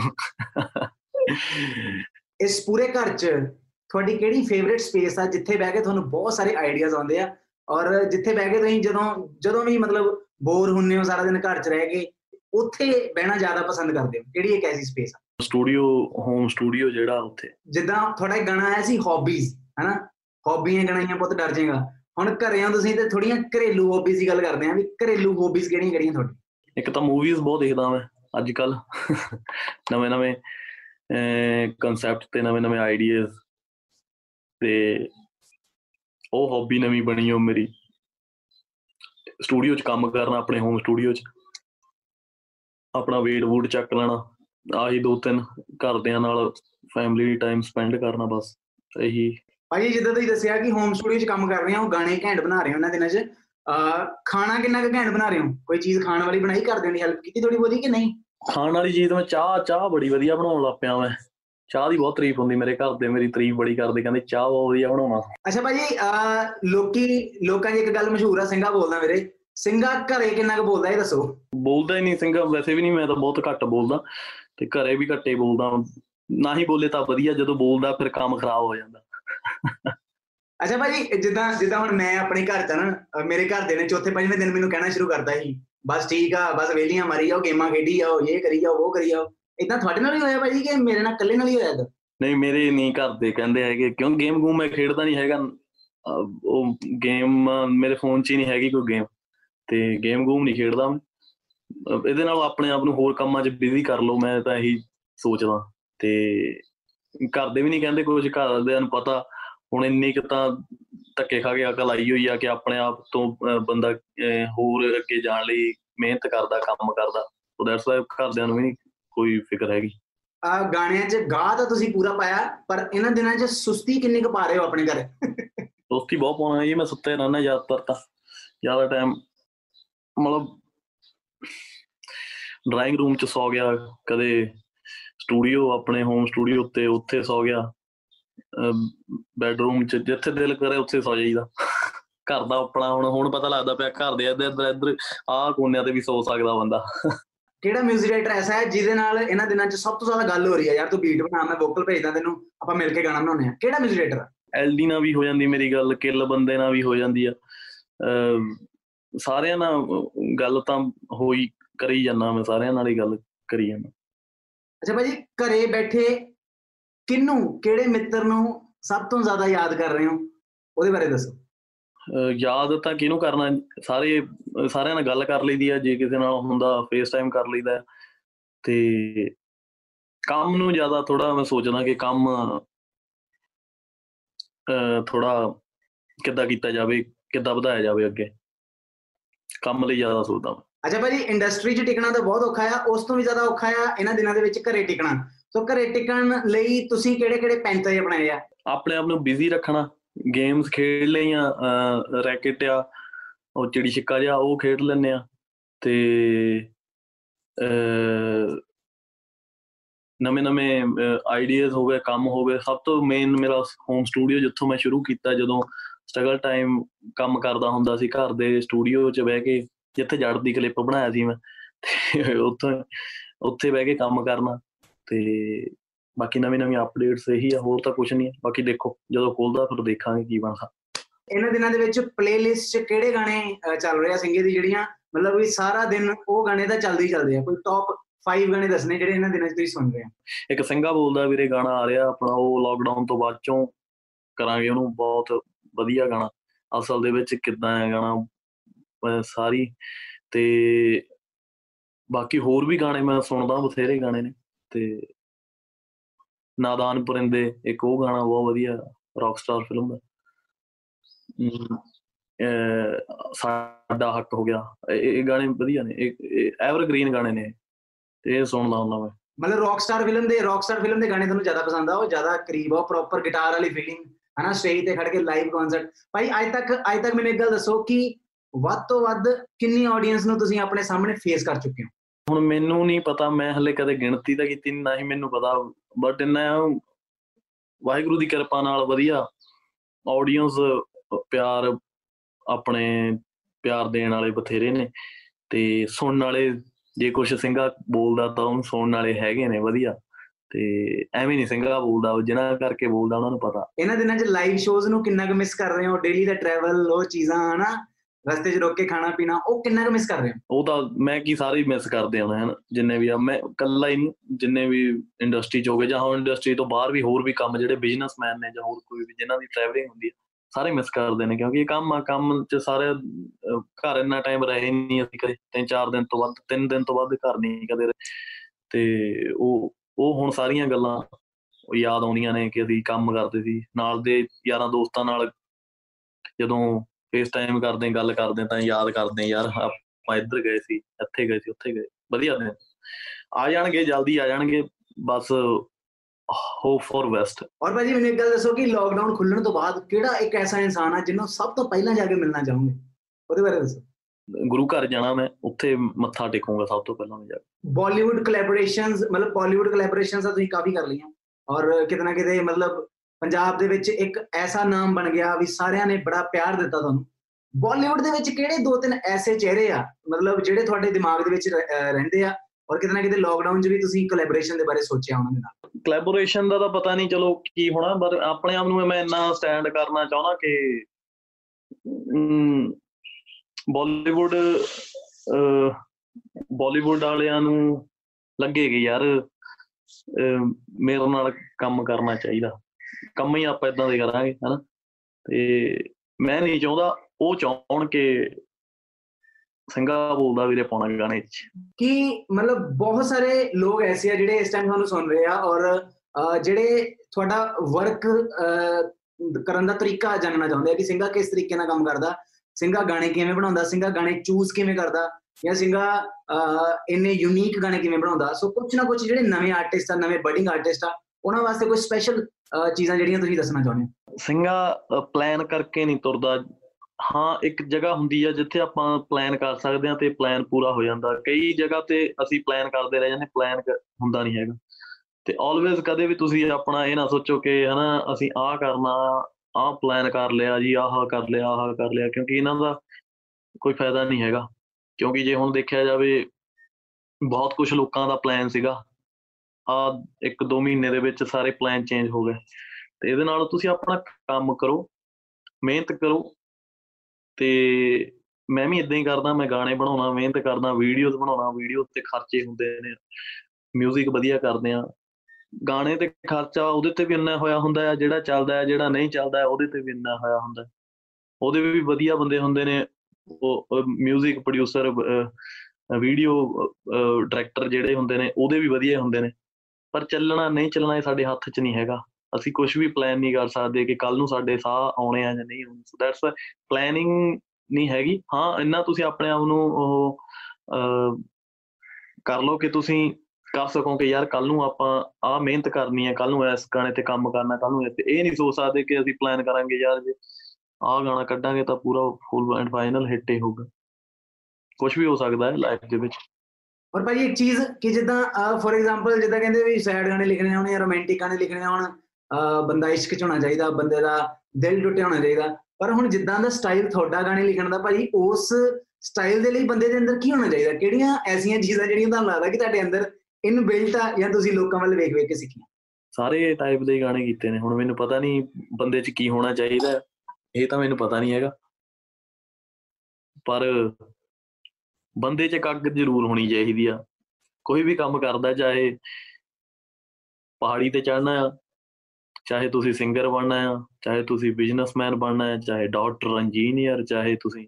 C: ਇਸ ਪੂਰੇ ਘਰ 'ਚ ਤੁਹਾਡੀ ਕਿਹੜੀ ਫੇਵਰਿਟ ਸਪੇਸ ਆ ਜਿੱਥੇ ਬਹਿ ਕੇ ਤੁਹਾਨੂੰ ਬਹੁਤ ਸਾਰੇ ਆਈਡੀਆਜ਼ ਆਉਂਦੇ ਆ? ਔਰ ਜਿੱਥੇ ਬਹਿ ਕੇ ਤੁਸੀਂ ਜਦੋਂ ਜਦੋਂ ਵੀ ਮਤਲਬ ਬੋਰ ਹੁੰਨੇ ਹੋ ਸਾਰਾ ਦਿਨ ਘਰ 'ਚ ਰਹਿ ਕੇ ਉੱਥੇ ਬਹਿਣਾ ਜ਼ਿਆਦਾ ਪਸੰਦ ਕਰਦੇ ਹੋ? ਕਿਹੜੀ ਇੱਕ ਐਸੀ ਸਪੇਸ ਆ?
D: ਸਟੂਡੀਓ ਹੋਮ ਸਟੂਡੀਓ ਜਿਹੜਾ ਉੱਥੇ।
C: ਜਿੱਦਾਂ ਤੁਹਾਡਾ ਇੱਕ ਗਾਣਾ ਆਇਆ ਸੀ ਹੌਬੀਜ਼ ਹਨਾ? ਹੌਬੀਆਂ ਗਣਾਈਆਂ ਪੁੱਤ ਡਰ ਜਾਏਗਾ। ਹੁਣ ਘਰੇ ਆ ਤੁਸੀਂ ਤੇ ਥੋੜੀਆਂ ਘਰੇਲੂ ਹੌਬੀਜ਼ ਦੀ ਗੱਲ ਕਰਦੇ ਆ ਵੀ ਘਰੇਲੂ ਹੌਬੀਜ਼ ਕਿਹੜੀਆਂ ਕਿਹੜੀਆਂ ਤੁਹਾਡੀ
D: ਇੱਕ ਤਾਂ ਮੂਵੀਜ਼ ਬਹੁਤ ਦੇਖਦਾ ਮੈਂ ਅੱਜ ਕੱਲ ਨਵੇਂ ਨਵੇਂ ਕਨਸੈਪਟ ਤੇ ਨਵੇਂ ਨਵੇਂ ਆਈਡੀਆਜ਼ ਤੇ ਉਹ ਹੌਬੀ ਨਵੀਂ ਬਣੀ ਉਹ ਮੇਰੀ। ਸਟੂਡੀਓ 'ਚ ਕੰਮ ਕਰਨਾ, ਆਪਣੇ ਹੋਮ ਸਟੂਡੀਓ 'ਚ। ਆਪਣਾ ਵੇਟ ਵੂਡ ਚੱਕ ਲੈਣਾ, ਆਹੀ ਦੋ ਤਿੰਨ ਘਰਦਿਆਂ ਨਾਲ ਫੈਮਿਲੀ ਟਾਈਮ ਸਪੈਂਡ ਕਰਨਾ ਬਸ, ਇਹੀ।
C: ਭਾਜੀ ਜਿੱਦਾਂ ਤੁਸੀਂ ਦੱਸਿਆ ਕਿ ਹੋਮ ਸਟੂਡੀਓ 'ਚ ਕੰਮ ਕਰ ਰਹੇ ਹੋ ਗਾਣੇ ਘੈਂਟ ਬਣਾ ਰਹੇ ਹੋ ਉਹਨਾਂ ਦਿਨਾਂ 'ਚ। ਅਹ ਖਾਣਾ ਕਿੰਨਾ ਕੁ ਘੈਂਟ ਬਣਾ ਰਹੇ ਹੋ? ਕੋਈ ਚੀਜ਼ ਖਾਣ ਵਾਲੀ ਬਣਾਈ ਘਰਦਿਆਂ ਦੀ ਹੈਲਪ ਕੀਤੀ ਥੋੜੀ ਬਹੁਤੀ ਕਿ ਨਹੀਂ?
D: ਖਾਣ ਵਾਲੀ ਚੀਜ਼ ਮੈਂ ਚਾਹ ਚਾਹ ਬੜੀ ਵਧੀਆ ਬਣਾਉਣ ਲੱਗ ਪਿਆ ਮੈਂ। ਚਾਹ ਦੀ ਬਹੁਤ ਤਾਰੀਫ ਹੁੰਦੀ ਮੇਰੇ ਘਰ ਦੇ ਮੇਰੀ ਤਾਰੀਫ ਬੜੀ ਕਰਦੇ ਕਹਿੰਦੇ ਚਾਹ ਬਹੁਤ ਵਧੀਆ ਬਣਾਉਣਾ।
C: ਅੱਛਾ ਭਾਜੀ ਲੋਕੀ ਲੋਕਾਂ ਦੀ ਇੱਕ ਗੱਲ ਮਸ਼ਹੂਰ ਆ ਸਿੰਘਾ ਬੋਲਦਾ ਮੇਰੇ ਸਿੰਘਾ ਘਰੇ ਕਿੰਨਾ ਕੁ ਬੋਲਦਾ ਇਹ ਦੱਸੋ?
D: ਬੋਲਦਾ ਹੀ ਨਹੀਂ ਸਿੰਘਾ ਵੈਸੇ ਵੀ ਨਹੀਂ ਮੈਂ ਤਾਂ ਬਹੁਤ ਘੱਟ ਬੋਲਦਾ। ਤੇ ਘਰੇ ਵੀ ਘੱਟੇ ਬੋਲਦਾ। ਨਾ ਹੀ ਬੋਲੇ ਤਾਂ ਵਧੀਆ ਜਦੋਂ ਬੋਲਦਾ ਫਿਰ ਕੰਮ ਖਰਾਬ ਹੋ ਜਾਂਦਾ।
C: ਅੱਛਾ ਭਾਜੀ ਜਿੱਦਾਂ ਜਿੱਦਾਂ ਹੁਣ ਮੈਂ ਆਪਣੇ ਘਰ ਚ ਨਾ, ਅਹ ਮੇਰੇ ਘਰ ਦੇ ਨੇ ਚੌਥੇ ਪੰਜਵੇਂ ਦਿਨ ਮੈਨੂੰ ਕਹਿਣਾ ਸ਼ੁਰੂ ਕਰਤਾ ਸੀ, ਬਸ ਠੀਕ ਆ, ਬਸ ਵੇਲੀਆਂ ਮਾਰੀ ਜਾਓ, ਗੇਮਾਂ ਖੇਡੀ ਜਾਓ, ਇਹ ਕਰੀ ਜਾਓ, ਉਹ ਕਰੀ ਜਾਓ। ਇਦਾਂ ਤੁਹਾਡੇ ਨਾਲ ਹੀ ਹੋਇਆ ਭਾਜੀ ਕਿ ਮੇਰੇ ਨਾਲ, ਇਕੱਲੇ ਨਾਲ ਹੀ ਹੋਇਆ ਇਹ
D: ਨਹੀਂ, ਮੇਰੇ ਨਹੀਂ ਘਰ ਦੇ ਕਹਿੰਦੇ ਹੈਗੇ, ਕਿਉਂ ਗੇਮ ਗੂਮ ਮੈਂ ਖੇਡਦਾ ਨਹੀਂ ਹੈਗਾ, ਅਹ ਉਹ ਗੇਮ, ਮੇਰੇ ਫੋਨ 'ਚ ਹੀ ਨਹੀਂ ਹੈਗੀ ਕੋਈ ਗੇਮ, ਤੇ ਗੇਮ ਗੂਮ ਨਹੀਂ ਖੇਡਦਾ। ਮੈਂ ਅਹ ਇਹਦੇ ਨਾਲ ਆਪਣੇ ਆਪ ਨੂੰ ਹੋਰ ਕੰਮਾਂ 'ਚ ਬਿਜ਼ੀ ਕਰ ਲਓ, ਮੈਂ ਤਾਂ ਇਹੀ ਸੋਚਦਾ, ਤੇ ਘਰ ਦੇ ਵੀ ਨਹੀਂ ਕਹਿੰਦੇ ਕੁਝ ਘਰਦਿਆਂ ਨੂੰ ਪਤਾ ਹੁਣ ਇੰਨੀ ਕੁ ਤਾਂ ਧੱਕੇ ਖਾ ਕੇ ਅਕਲ ਆਈ ਹੋਈ ਆ ਕਿ ਆਪਣੇ ਆਪ ਤੋਂ ਬੰਦਾ ਹੋਰ ਅੱਗੇ ਜਾਣ ਲਈ ਮਿਹਨਤ ਕਰਦਾ ਕੰਮ ਕਰਦਾ। ਸੋ ਦੈਟਸ ਵਾਈ ਘਰਦਿਆਂ ਨੂੰ ਵੀ ਨਹੀਂ ਕੋਈ ਫਿਕਰ ਹੈਗੀ।
C: ਆ ਗਾਣਿਆਂ 'ਚ ਗਾ ਤਾਂ ਤੁਸੀਂ ਪੂਰਾ ਪਾਇਆ ਪਰ ਇਹਨਾਂ ਦਿਨਾਂ 'ਚ ਸੁਸਤੀ ਕਿੰਨੀ ਕੁ ਪਾ ਰਹੇ ਹੋ ਆਪਣੇ ਘਰ?
D: ਦੋਸਤੀ ਬਹੁਤ ਪਾਉਣਾ ਜੀ ਮੈਂ ਸੁੱਤੇ ਰਹਿਣਾ ਜ਼ਿਆਦਾਤਰ ਤਾਂ। ਜ਼ਿਆਦਾ ਟਾਈਮ ਮਤਲਬ ਡਰਾਇੰਗ ਰੂਮ 'ਚ ਸੌ ਗਿਆ ਕਦੇ ਸਟੂਡੀਓ ਆਪਣੇ ਹੋਮ ਸਟੂਡੀਓ ਉੱਤੇ ਉੱਥੇ ਸੌ ਗਿਆ। ਬੈਡਰੂਮ 'ਚ ਜਿੱਥੇ ਦਿਲ ਕਰੇ ਉੱਥੇ ਸੌ ਜਾਈਦਾ ਘਰ ਦਾ ਆਪਣਾ ਹੁਣ ਹੁਣ ਪਤਾ ਲੱਗਦਾ ਪਿਆ ਘਰ ਦੇ ਇੱਧਰ ਇੱਧਰ ਇੱਧਰ ਆਹ ਕੋਨਿਆਂ ਤੇ ਵੀ ਸੌ ਸਕਦਾ ਬੰਦਾ
C: ਕਿਹੜਾ 뮤직 ਰਾਈਟਰ ਐਸਾ ਹੈ ਜਿਹਦੇ ਨਾਲ ਇਹਨਾਂ ਦਿਨਾਂ 'ਚ ਸਭ ਤੋਂ ਜ਼ਿਆਦਾ ਗੱਲ ਹੋ ਰਹੀ ਹੈ ਯਾਰ ਤੂੰ ਬੀਟ ਬਣਾ ਮੈਂ ਵੋਕਲ ਭੇਜਦਾ ਤੈਨੂੰ ਆਪਾਂ ਮਿਲ ਕੇ ਗਾਣਾ ਬਣਾਉਂਦੇ ਆ ਕਿਹੜਾ 뮤직 ਰਾਈਟਰ
D: ਐਲਡੀ ਨਾਲ ਵੀ ਹੋ ਜਾਂਦੀ ਮੇਰੀ ਗੱਲ ਕਿੱਲ ਬੰਦੇ ਨਾਲ ਵੀ ਹੋ ਜਾਂਦੀ ਆ ਅਹ ਸਾਰਿਆਂ ਨਾਲ ਗੱਲ ਤਾਂ ਹੋਈ ਕਰੀ ਜਾਂਦਾ ਮੈਂ ਸਾਰਿਆਂ ਨਾਲ ਹੀ ਗੱਲ ਕਰੀ ਜਾਂਦਾ
C: ਅੱਛਾ ਭਾਜੀ ਘਰੇ ਬੈਠੇ ਕਿਹਨੂੰ ਕਿਹੜੇ ਮਿੱਤਰ ਨੂੰ ਸਭ ਤੋਂ ਜ਼ਿਆਦਾ ਯਾਦ ਕਰ ਰਹੇ ਹੋ? ਉਹਦੇ ਬਾਰੇ ਦੱਸੋ।
D: ਯਾਦ ਤਾਂ ਕਿਹਨੂੰ ਕਰਨਾ ਸਾਰੇ ਸਾਰਿਆਂ ਨਾਲ ਗੱਲ ਕਰ ਲਈਦੀ ਆ ਜੇ ਕਿਸੇ ਨਾਲ ਹੁੰਦਾ ਫੇਸ ਟਾਈਮ ਕਰ ਲਈਦਾ। ਤੇ ਕੰਮ ਨੂੰ ਜ਼ਿਆਦਾ ਥੋੜਾ ਮੈਂ ਸੋਚਦਾ ਕਿ ਕੰਮ ਥੋੜਾ ਕਿੱਦਾਂ ਕੀਤਾ ਜਾਵੇ ਕਿੱਦਾਂ ਵਧਾਇਆ ਜਾਵੇ ਅੱਗੇ। ਕੰਮ ਲਈ ਜ਼ਿਆਦਾ ਸੋਚਦਾ
C: ਅੱਛਾ ਭਾਜੀ ਇੰਡਸਟਰੀ 'ਚ ਟਿਕਣਾ ਤਾਂ ਬਹੁਤ ਔਖਾ ਆ ਉਸ ਤੋਂ ਵੀ ਜ਼ਿਆਦਾ ਔਖਾ ਆ ਇਹਨਾਂ ਦਿਨਾਂ ਦੇ ਵਿੱਚ ਘਰੇ ਟਿਕਣਾ। ਸੋ ਘਰੇ ਟਿਕਣ ਲਈ ਤੁਸੀਂ ਕਿਹੜੇ ਕਿਹੜੇ ਪੈਂਤਰੇ ਬਣਾਏ ਆ?
D: ਆਪਣੇ ਆਪ ਨੂੰ ਬਿਜ਼ੀ ਰੱਖਣਾ ਗੇਮਸ ਖੇਡ ਲਈਆਂ ਰੈਕਟ ਆ, ਉਹ ਚਿੜੀ ਛਿੱਕਾ ਜਿਹਾ, ਉਹ ਖੇਡ ਲੈਂਦੇ ਆ ਤੇ ਨਵੇਂ ਨਵੇਂ ਆਈਡੀਆਜ਼ ਹੋ ਗਏ ਕੰਮ ਹੋ ਗਏ ਸਭ ਤੋਂ ਮੇਨ ਮੇਰਾ ਹੋਮ ਸਟੂਡੀਓ ਜਿੱਥੋਂ ਮੈਂ ਸ਼ੁਰੂ ਕੀਤਾ ਜਦੋਂ ਸਟਰਗਲ ਟਾਈਮ ਕੰਮ ਕਰਦਾ ਹੁੰਦਾ ਸੀ, ਘਰ ਦੇ ਸਟੂਡੀਓ 'ਚ ਬਹਿ ਕੇ, ਜਿੱਥੇ ਜੜ ਦੀ ਕਲਿੱਪ ਬਣਾਇਆ ਸੀ ਮੈਂ, ਤੇ ਉੱਥੇ ਉੱਥੇ ਬਹਿ ਕੇ ਕੰਮ ਕਰਨਾ। ਤੇ ਬਾਕੀ ਨਵੀਂ ਨਵੀਂ ਅਪਡੇਟਸ ਇਹੀ ਆ ਹੋਰ ਤਾਂ ਕੁਝ ਨਹੀਂ ਹੈ ਬਾਕੀ ਦੇਖੋ ਜਦੋਂ ਖੋਲਦਾ ਫਿਰ ਦੇਖਾਂਗੇ ਕੀ ਬਣਦਾ।
C: ਇਹਨਾਂ ਦਿਨਾਂ ਦੇ ਵਿੱਚ ਪਲੇਲਿਸਟ 'ਚ ਕਿਹੜੇ ਗਾਣੇ ਚੱਲ ਰਹੇ ਆ ਸਿੰਗੇ ਦੀ ਜਿਹੜੀਆਂ? ਮਤਲਬ ਵੀ ਸਾਰਾ ਦਿਨ ਉਹ ਗਾਣੇ ਤਾਂ ਚੱਲਦੇ ਹੀ ਚੱਲਦੇ ਆ। ਕੋਈ ਟੌਪ 5 ਗਾਣੇ ਦੱਸਣੇ ਜਿਹੜੇ ਇਹਨਾਂ ਦਿਨਾਂ 'ਚ ਤੁਸੀਂ ਸੁਣ ਰਹੇ ਆ।
D: ਇੱਕ ਸਿੰਘਾ ਬੋਲਦਾ ਵੀਰੇ ਗਾਣਾ ਆ ਰਿਹਾ ਆਪਣਾ ਉਹ ਲਾਕਡਾਊਨ ਤੋਂ ਬਾਅਦ ਚੋਂ ਕਰਾਂਗੇ ਉਹਨੂੰ ਬਹੁਤ ਵਧੀਆ ਗਾਣਾ। ਅਸਲ ਦੇ ਵਿੱਚ ਕਿੱਦਾਂ ਹੈ ਗਾਣਾ ਸਾਰੀ ਤੇ ਬਾਕੀ ਹੋਰ ਵੀ ਗਾਣੇ ਮੈਂ ਸੁਣਦਾ ਬਥੇਰੇ ਗਾਣੇ ਨੇ। ਤੇ ਨਾਦਾਨ ਪਰਿੰਦੇ ਇੱਕ ਉਹ ਗਾਣਾ ਬਹੁਤ ਵਧੀਆ ਰੌਕਸਟਾਰ ਫਿਲਮ ਦਾ ਅਮ, ਅਹ, ਸਾਡਾ ਹੱਕ ਹੋ ਗਿਆ। ਇਹ ਇਹ ਗਾਣੇ ਵਧੀਆ ਨੇ। ਇਹ ਐਵਰਗ੍ਰੀਨ ਗਾਣੇ ਨੇ। ਤੇ ਇਹ ਸੁਣਦਾ ਹੁੰਦਾ ਮੈਂ।
C: ਮਤਲਬ ਰੌਕਸਟਾਰ ਫਿਲਮ ਦੇ ਰੌਕਸਟਾਰ ਫਿਲਮ ਦੇ ਗਾਣੇ ਤੁਹਾਨੂੰ ਜ਼ਿਆਦਾ ਪਸੰਦ ਆ? ਉਹ ਜ਼ਿਆਦਾ ਕਰੀਬ ਆ ਪ੍ਰੋਪਰ ਗਿਟਾਰ ਵਾਲੀ ਫੀਲਿੰਗ ਹਨਾ? ਸਟੇਜ ਤੇ ਖੜ ਕੇ ਲਾਈਵ ਕਨਸਰਟ ਭਾਈ ਅੱਜ ਤੱਕ ਅੱਜ ਤੱਕ ਮੈਨੂੰ ਇੱਕ ਗੱਲ ਦੱਸੋ ਕਿ ਵੱਧ ਤੋਂ ਵੱਧ ਕਿੰਨੀ ਆਡੀਅנס ਨੂੰ ਤੁਸੀਂ ਆਪਣੇ ਸਾਹਮਣੇ ਫੇਸ ਕਰ ਚੁੱਕੇ ਹੋ?
D: ਹੁਣ ਮੈਨੂੰ ਨਹੀਂ ਪਤਾ ਮੈਂ ਹਲੇ ਕਦੇ ਗਿਣਤੀ ਤਾਂ ਕੀਤੀ ਨੀ, ਨਾ ਹੀ ਮੈਨੂੰ ਪਤਾ ਬਟ ਇੰਨਾ ਵਾਹਿਗੁਰੂ ਦੀ ਕਿਰਪਾ ਨਾਲ ਵਧੀਆ ਆਡੀਅנס ਪਿਆਰ ਆਪਣੇ ਪਿਆਰ ਦੇਣ ਵਾਲੇ ਬਥੇਰੇ ਨੇ ਤੇ ਸੁਣਨ ਵਾਲੇ ਜੇ ਕੁਛ ਸਿੰਘਾ ਬੋਲਦਾ ਤਾਂ ਉਹਨੂੰ ਸੁਣਨ ਵਾਲੇ ਹੈਗੇ ਨੇ ਵਧੀਆ ਤੇ ਐਵੇਂ ਨਹੀਂ ਸਿੰਘਾ ਬੋਲਦਾ ਉਹ ਜਿਹਨਾਂ ਕਰਕੇ ਬੋਲਦਾ ਉਹਨਾਂ ਨੂੰ ਪਤਾ।
C: ਇਹਨਾਂ ਦਿਨਾਂ 'ਚ ਲਾਈਵ ਸ਼ੋਜ਼ ਨੂੰ ਕਿੰਨਾ ਕੁ ਮਿਸ ਕਰ ਰਹੇ ਹੋ? ਡੇਲੀ ਦਾ ਟਰੈਵਲ ਉਹ ਚੀਜ਼ਾਂ ਹਨਾ? ਰਸਤੇ 'ਚ ਰੁਕ ਕੇ ਖਾਣਾ ਪੀਣਾ ਉਹ ਕਿੰਨਾ ਕੁ ਮਿਸ ਕਰ ਰਹੇ ਹੋ
D: ਉਹ ਤਾਂ ਮੈਂ ਕੀ ਸਾਰੇ ਮਿਸ ਕਰਦੇ ਹੋਣੇ ਹਨ ਜਿੰਨੇ ਵੀ ਆ ਮੈਂ ਇਕੱਲਾ ਹੀ ਨਹੀਂ ਜਿੰਨੇ ਵੀ ਇੰਡਸਟਰੀ ਚ ਹੋ ਗਏ ਜਾਂ ਹੁਣ ਇੰਡਸਟਰੀ ਤੋਂ ਬਾਹਰ ਵੀ ਹੋਰ ਵੀ ਕੰਮ ਜਿਹੜੇ ਬਿਜ਼ਨਸਮੈਨ ਨੇ ਜਾਂ ਹੋਰ ਕੋਈ ਵੀ ਜਿਨ੍ਹਾਂ ਦੀ ਟਰੈਵਲਿੰਗ ਹੁੰਦੀ ਹੈ ਸਾਰੇ ਮਿਸ ਕਰਦੇ ਨੇ ਕਿਉਂਕਿ ਇਹ ਕੰਮ ਆ ਕੰਮ ਚ ਸਾਰੇ ਅਹ, ਘਰ ਇੰਨਾ ਟਾਈਮ ਰਹੇ ਨਹੀਂ ਅਸੀਂ ਕਦੇ ਤਿੰਨ ਚਾਰ ਦਿਨ ਤੋਂ ਵੱਧ ਤਿੰਨ ਦਿਨ ਤੋਂ ਵੱਧ ਘਰ ਨਹੀਂ ਕਦੇ ਰਹੇ। ਤੇ ਉਹ ਉਹ ਹੁਣ ਸਾਰੀਆਂ ਗੱਲਾਂ ਉਹ ਯਾਦ ਆਉਂਦੀਆਂ ਨੇ ਕਿ ਅਸੀਂ ਕੰਮ ਕਰਦੇ ਸੀ ਨਾਲ ਦੇ ਯਾਰਾਂ ਦੋਸਤਾਂ ਨਾਲ ਜਦੋਂ ਫੇਸ ਟਾਈਮ ਕਰਦੇ ਗੱਲ ਕਰਦੇ ਤਾਂ ਯਾਦ ਕਰਦੇ ਯਾਰ ਆਪਾਂ ਇੱਧਰ ਗਏ ਸੀ ਇੱਥੇ ਗਏ ਸੀ ਉੱਥੇ ਗਏ ਵਧੀਆ ਦਿਨ। ਆ ਜਾਣਗੇ ਜਲਦੀ ਆ ਜਾਣਗੇ ਬਸ ਹੋਪ ਫॉर ਵੈਸਟ
C: ਔਰ ਭਾਜੀ ਮੈਨੂੰ ਇੱਕ ਗੱਲ ਦੱਸੋ ਕਿ ਲੋਕਡਾਊਨ ਖੁੱਲਣ ਤੋਂ ਬਾਅਦ ਕਿਹੜਾ ਇੱਕ ਐਸਾ ਇਨਸਾਨ ਆ ਜਿਹਨੂੰ ਸਭ ਤੋਂ ਪਹਿਲਾਂ ਜਾ ਕੇ ਮਿਲਣਾ ਚਾਹੋਗੇ? ਉਹਦੇ ਬਾਰੇ ਦੱਸੋ।
D: ਗੁਰੂ ਘਰ ਜਾਣਾ ਮੈਂ ਉੱਥੇ ਮੱਥਾ ਟੇਕੂੰਗਾ ਸਭ ਤੋਂ ਪਹਿਲਾਂ ਮੈਂ ਜਾ ਕੇ।
C: ਬਾਲੀਵੁੱਡ ਕੋਲੈਬੋਰੇਸ਼ਨਸ ਮਤਲਬ ਬਾਲੀਵੁੱਡ ਕੋਲੈਬੋਰੇਸ਼ਨਸ ਤਾਂ ਤੁਸੀਂ ਕਾਫੀ ਕਰ ਲਈਆਂ। ਔਰ ਕਿਤੇ ਨਾ ਕਿਤੇ ਮਤਲਬ ਪੰਜਾਬ ਦੇ ਵਿੱਚ ਇੱਕ ਐਸਾ ਨਾਮ ਬਣ ਗਿਆ ਵੀ ਸਾਰਿਆਂ ਨੇ ਬੜਾ ਪਿਆਰ ਦਿੱਤਾ ਤੁਹਾਨੂੰ। ਬਾਲੀਵੁੱਡ ਦੇ ਵਿੱਚ ਕਿਹੜੇ ਦੋ ਤਿੰਨ ਐਸੇ ਚਿਹਰੇ ਆ ਮਤਲਬ ਜਿਹੜੇ ਤੁਹਾਡੇ ਦਿਮਾਗ ਦੇ ਵਿੱਚ ਰ- ਅਹ ਰਹਿੰਦੇ ਆ ਔਰ ਕਿਤੇ ਨਾ ਕਿਤੇ ਲੋਕਡਾਊਨ 'ਚ ਵੀ ਤੁਸੀਂ ਕੋਲੈਬੋਰੇਸ਼ਨ ਦੇ ਬਾਰੇ ਸੋਚਿਆ ਉਹਨਾਂ ਦੇ ਨਾਲ?
D: ਕੋਲੈਬੋਰੇਸ਼ਨ ਦਾ ਤਾਂ ਪਤਾ ਨਹੀਂ ਚਲੋ ਕੀ ਹੋਣਾ ਪਰ ਆਪਣੇ ਆਪ ਨੂੰ ਮੈਂ ਇੰਨਾ ਸਟੈਂਡ ਕਰਨਾ ਚਾਹੁੰਦਾ ਕਿ ਬਾਲੀਵੁੱਡ ਬਾਲੀਵੁੱਡ ਵਾਲਿਆਂ ਨੂੰ ਲੱਗੇ ਕਿ ਯਾਰ ਅਹ, ਮੇਰੇ ਨਾਲ ਕੰਮ ਕਰਨਾ ਚਾਹੀਦਾ। ਕੰਮ ਹੀ ਆਪਾਂ ਇਦਾਂ ਦੇ ਕਰਾਂਗੇ ਹਨਾ? ਤੇ ਮੈਂ ਨਹੀਂ ਚਾਹੁੰਦਾ ਉਹ ਚਾਹਣ ਕਿ ਸਿੰਘਾ ਬੋਲਦਾ ਵੀਰੇ ਪਾਉਣਾ ਗਾਣੇ 'ਚ।
C: ਕਿ ਮਤਲਬ ਬਹੁਤ ਸਾਰੇ ਲੋਕ ਐਸੇ ਆ ਜਿਹੜੇ ਇਸ ਟਾਈਮ ਤੁਹਾਨੂੰ ਸੁਣ ਰਹੇ ਆ ਔਰ ਅਹ, ਜਿਹੜੇ ਤੁਹਾਡਾ ਵਰਕ ਕਰਨ ਦਾ ਤਰੀਕਾ ਜਾਣਨਾ ਚਾਹੁੰਦੇ ਆ ਕਿ ਸਿੰਘਾ ਕਿਸ ਤਰੀਕੇ ਨਾਲ ਕੰਮ ਕਰਦਾ ਸਿੰਘਾ ਗਾਣੇ ਕਿਵੇਂ ਬਣਾਉਂਦਾ ਸਿੰਘਾ ਗਾਣੇ ਚੂਜ਼ ਕਿਵੇਂ ਕਰਦਾ ਜਾਂ ਸਿੰਘਾ ਅਹ, ਇੰਨੇ ਯੂਨੀਕ ਗਾਣੇ ਕਿਵੇਂ ਬਣਾਉਂਦਾ। ਸੋ ਕੁਝ ਨਾ ਕੁਝ ਜਿਹੜੇ ਨਵੇਂ ਆਰਟਿਸਟ ਆ ਨਵੇਂ ਬਡਿੰਗ ਆਰਟਿਸਟ ਆ ਉਹਨਾਂ ਵਾਸਤੇ ਕੋਈ ਸਪੈਸ਼ਲ ਚੀਜ਼ਾਂ ਜਿਹੜੀਆਂ ਤੁਸੀਂ ਦੱਸਣਾ ਚਾਹੁੰਦੇ ਹੋ?
D: ਸਿੰਘਾ ਪਲਾਨ ਕਰਕੇ ਨਹੀਂ ਤੁਰਦਾ। ਹਾਂ, ਇੱਕ ਜਗ੍ਹਾ ਹੁੰਦੀ ਆ ਜਿੱਥੇ ਆਪਾਂ ਪਲਾਨ ਕਰ ਸਕਦੇ ਹਾਂ ਤੇ ਪਲਾਨ ਪੂਰਾ ਹੋ ਜਾਂਦਾ। ਕਈ ਜਗ੍ਹਾ ਤੇ ਅਸੀਂ ਪਲਾਨ ਕਰਦੇ ਰਹਿ ਜਾਂਦੇ ਪਲਾਨ ਹੁੰਦਾ ਨਹੀਂ ਹੈਗਾ। ਤੇ ਆਲਵੇਜ਼ ਕਦੇ ਵੀ ਤੁਸੀਂ ਆਪਣਾ ਇਹ ਨਾ ਸੋਚੋ ਕਿ ਹਨਾ, ਅਸੀਂ ਆਹ ਕਰਨਾ, ਆਹ ਪਲਾਨ ਕਰ ਲਿਆ ਜੀ, ਆਹ ਕਰ ਲਿਆ, ਆਹ ਕਰ ਲਿਆ, ਕਿਉਂਕਿ ਇਹਨਾਂ ਦਾ ਕੋਈ ਫਾਇਦਾ ਨਹੀਂ ਹੈਗਾ। ਕਿਉਂਕਿ ਜੇ ਹੁਣ ਦੇਖਿਆ ਜਾਵੇ, ਬਹੁਤ ਕੁਝ ਲੋਕਾਂ ਦਾ ਪਲਾਨ ਸੀਗਾ। ਆ ਇੱਕ ਦੋ ਮਹੀਨੇ ਦੇ ਵਿੱਚ ਸਾਰੇ ਪਲਾਨ ਚੇਂਜ ਹੋ ਗਏ ਤੇ ਇਹਦੇ ਨਾਲ ਤੁਸੀਂ ਆਪਣਾ ਕੰਮ ਕਰੋ ਮਿਹਨਤ ਕਰੋ ਤੇ ਮੈਂ ਵੀ ਇਦਾਂ ਹੀ ਕਰਦਾ ਮੈਂ ਗਾਣੇ ਬਣਾਉਣਾ ਮਿਹਨਤ ਕਰਦਾ ਵੀਡੀਓਜ਼ ਬਣਾਉਣਾ ਵੀਡੀਓ ਤੇ ਖਰਚੇ ਹੁੰਦੇ ਨੇ 뮤직 ਵਧੀਆ ਕਰਦੇ ਆ ਗਾਣੇ ਤੇ ਖਰਚਾ ਉਹਦੇ ਤੇ ਵੀ ਇੰਨਾ ਹੋਇਆ ਹੁੰਦਾ ਹੈ ਜਿਹੜਾ ਚੱਲਦਾ ਹੈ ਜਿਹੜਾ ਨਹੀਂ ਚੱਲਦਾ ਹੈ, ਉਹਦੇ ਤੇ ਵੀ ਇੰਨਾ ਹੋਇਆ ਹੁੰਦਾ ਹੈ। ਉਹਦੇ ਵੀ ਵਧੀਆ ਬੰਦੇ ਹੁੰਦੇ ਨੇ ਉਹ 뮤직 ਪ੍ਰੋਡਿਊਸਰ ਵੀਡੀਓ ਡਾਇਰੈਕਟਰ ਜਿਹੜੇ ਹੁੰਦੇ ਨੇ ਉਹਦੇ ਵੀ ਵਧੀਆ ਹੁੰਦੇ ਨੇ ਪਰ ਚੱਲਣਾ ਨਹੀਂ ਚੱਲਣਾ ਇਹ ਸਾਡੇ ਹੱਥ 'ਚ ਨਹੀਂ ਹੈਗਾ। ਅਸੀਂ ਕੁਝ ਵੀ ਪਲਾਨ ਨਹੀਂ ਕਰ ਸਕਦੇ ਕਿ ਕੱਲ ਨੂੰ ਸਾਡੇ ਸਾਹ ਆਉਣੇ ਆ ਜਾਂ ਨਹੀਂ ਆਉਣੇ। ਸੋ ਦੈਟਸ ਵਾਈ ਪਲੈਨਿੰਗ ਨਹੀਂ ਹੈਗੀ। ਹਾਂ ਇੰਨਾ ਤੁਸੀਂ ਆਪਣੇ ਆਪ ਨੂੰ ਉਹ ਅਹ, ਕਰ ਲਓ ਕਿ ਤੁਸੀਂ ਕਰ ਸਕੋ ਕਿ ਯਾਰ ਕੱਲ ਨੂੰ ਆਪਾਂ ਆਹ ਮਿਹਨਤ ਕਰਨੀ ਹੈ ਕੱਲ ਨੂੰ ਇਸ ਗਾਣੇ ਤੇ ਕੰਮ ਕਰਨਾ ਕੱਲ ਨੂੰ ਇਸ ਤੇ ਇਹ ਨਹੀਂ ਸੋਚ ਸਕਦੇ ਕਿ ਅਸੀਂ ਪਲਾਨ ਕਰਾਂਗੇ ਯਾਰ ਜੇ ਆਹ ਗਾਣਾ ਕੱਢਾਂਗੇ ਤਾਂ ਪੂਰਾ ਫੁੱਲ ਐਂਡ ਫਾਈਨਲ ਹਿੱਟ ਹੀ ਹੋਊਗਾ। ਕੁਝ ਵੀ ਹੋ ਸਕਦਾ ਹੈ ਲਾਈਫ ਦੇ ਵਿੱਚ।
C: ਔਰ ਭਾਜੀ ਇੱਕ ਚੀਜ਼ ਕਿ ਜਿੱਦਾਂ ਫੋਰ ਐਗਜ਼ਾਮਪਲ ਜਿੱਦਾਂ ਕਹਿੰਦੇ ਵੀ ਸੈਡ ਗਾਣੇ ਲਿਖਣੇ ਹੋਣ ਜਾਂ ਰੋਮਾਂਟਿਕ ਗਾਣੇ ਲਿਖਣੇ ਹੋਣ, ਅਹ, ਬੰਦਾ ਇਸ਼ਕ ਚ ਹੋਣਾ ਚਾਹੀਦਾ, ਬੰਦੇ ਦਾ ਦਿਲ ਟੁੱਟਿਆ ਹੋਣਾ ਚਾਹੀਦਾ। ਪਰ ਹੁਣ ਜਿੱਦਾਂ ਦਾ ਸਟਾਈਲ ਤੁਹਾਡਾ ਗਾਣੇ ਲਿਖਣ ਦਾ ਭਾਜੀ, ਉਸ ਸਟਾਈਲ ਦੇ ਲਈ ਬੰਦੇ ਦੇ ਅੰਦਰ ਕੀ ਹੋਣਾ ਚਾਹੀਦਾ? ਕਿਹੜੀਆਂ ਐਸੀਆਂ ਚੀਜ਼ਾਂ ਜਿਹੜੀਆਂ ਤੁਹਾਨੂੰ ਲੱਗਦਾ ਕਿ ਤੁਹਾਡੇ ਅੰਦਰ ਇਨ ਬਿਲਟ ਆ ਜਾਂ ਤੁਸੀਂ ਲੋਕਾਂ ਵੱਲ ਵੇਖ ਵੇਖ ਕੇ ਸਿੱਖੀਆਂ?
D: ਸਾਰੇ ਟਾਈਪ ਦੇ ਹੀ ਗਾਣੇ ਕੀਤੇ ਨੇ। ਹੁਣ ਮੈਨੂੰ ਪਤਾ ਨਹੀਂ ਬੰਦੇ 'ਚ ਕੀ ਹੋਣਾ ਚਾਹੀਦਾ। ਹੈ। ਇਹ ਤਾਂ ਮੈਨੂੰ ਪਤਾ ਨਹੀਂ ਹੈਗਾ। ਪਰ ਬੰਦੇ 'ਚ ਕੱਗ ਜ਼ਰੂਰ ਹੋਣੀ ਚਾਹੀਦੀ ਆ। ਕੋਈ ਵੀ ਕੰਮ ਕਰਦਾ ਚਾਹੇ ਪਹਾੜੀ ਤੇ ਚੜਨਾ ਆ ਚਾਹੇ ਤੁਸੀਂ ਸਿੰਗਰ ਬਣਨਾ ਆ ਚਾਹੇ ਤੁਸੀਂ ਬਿਜ਼ਨਸਮੈਨ ਬਣਨਾ ਹੈ ਚਾਹੇ ਡਾਕਟਰ ਇੰਜੀਨੀਅਰ ਚਾਹੇ ਤੁਸੀਂ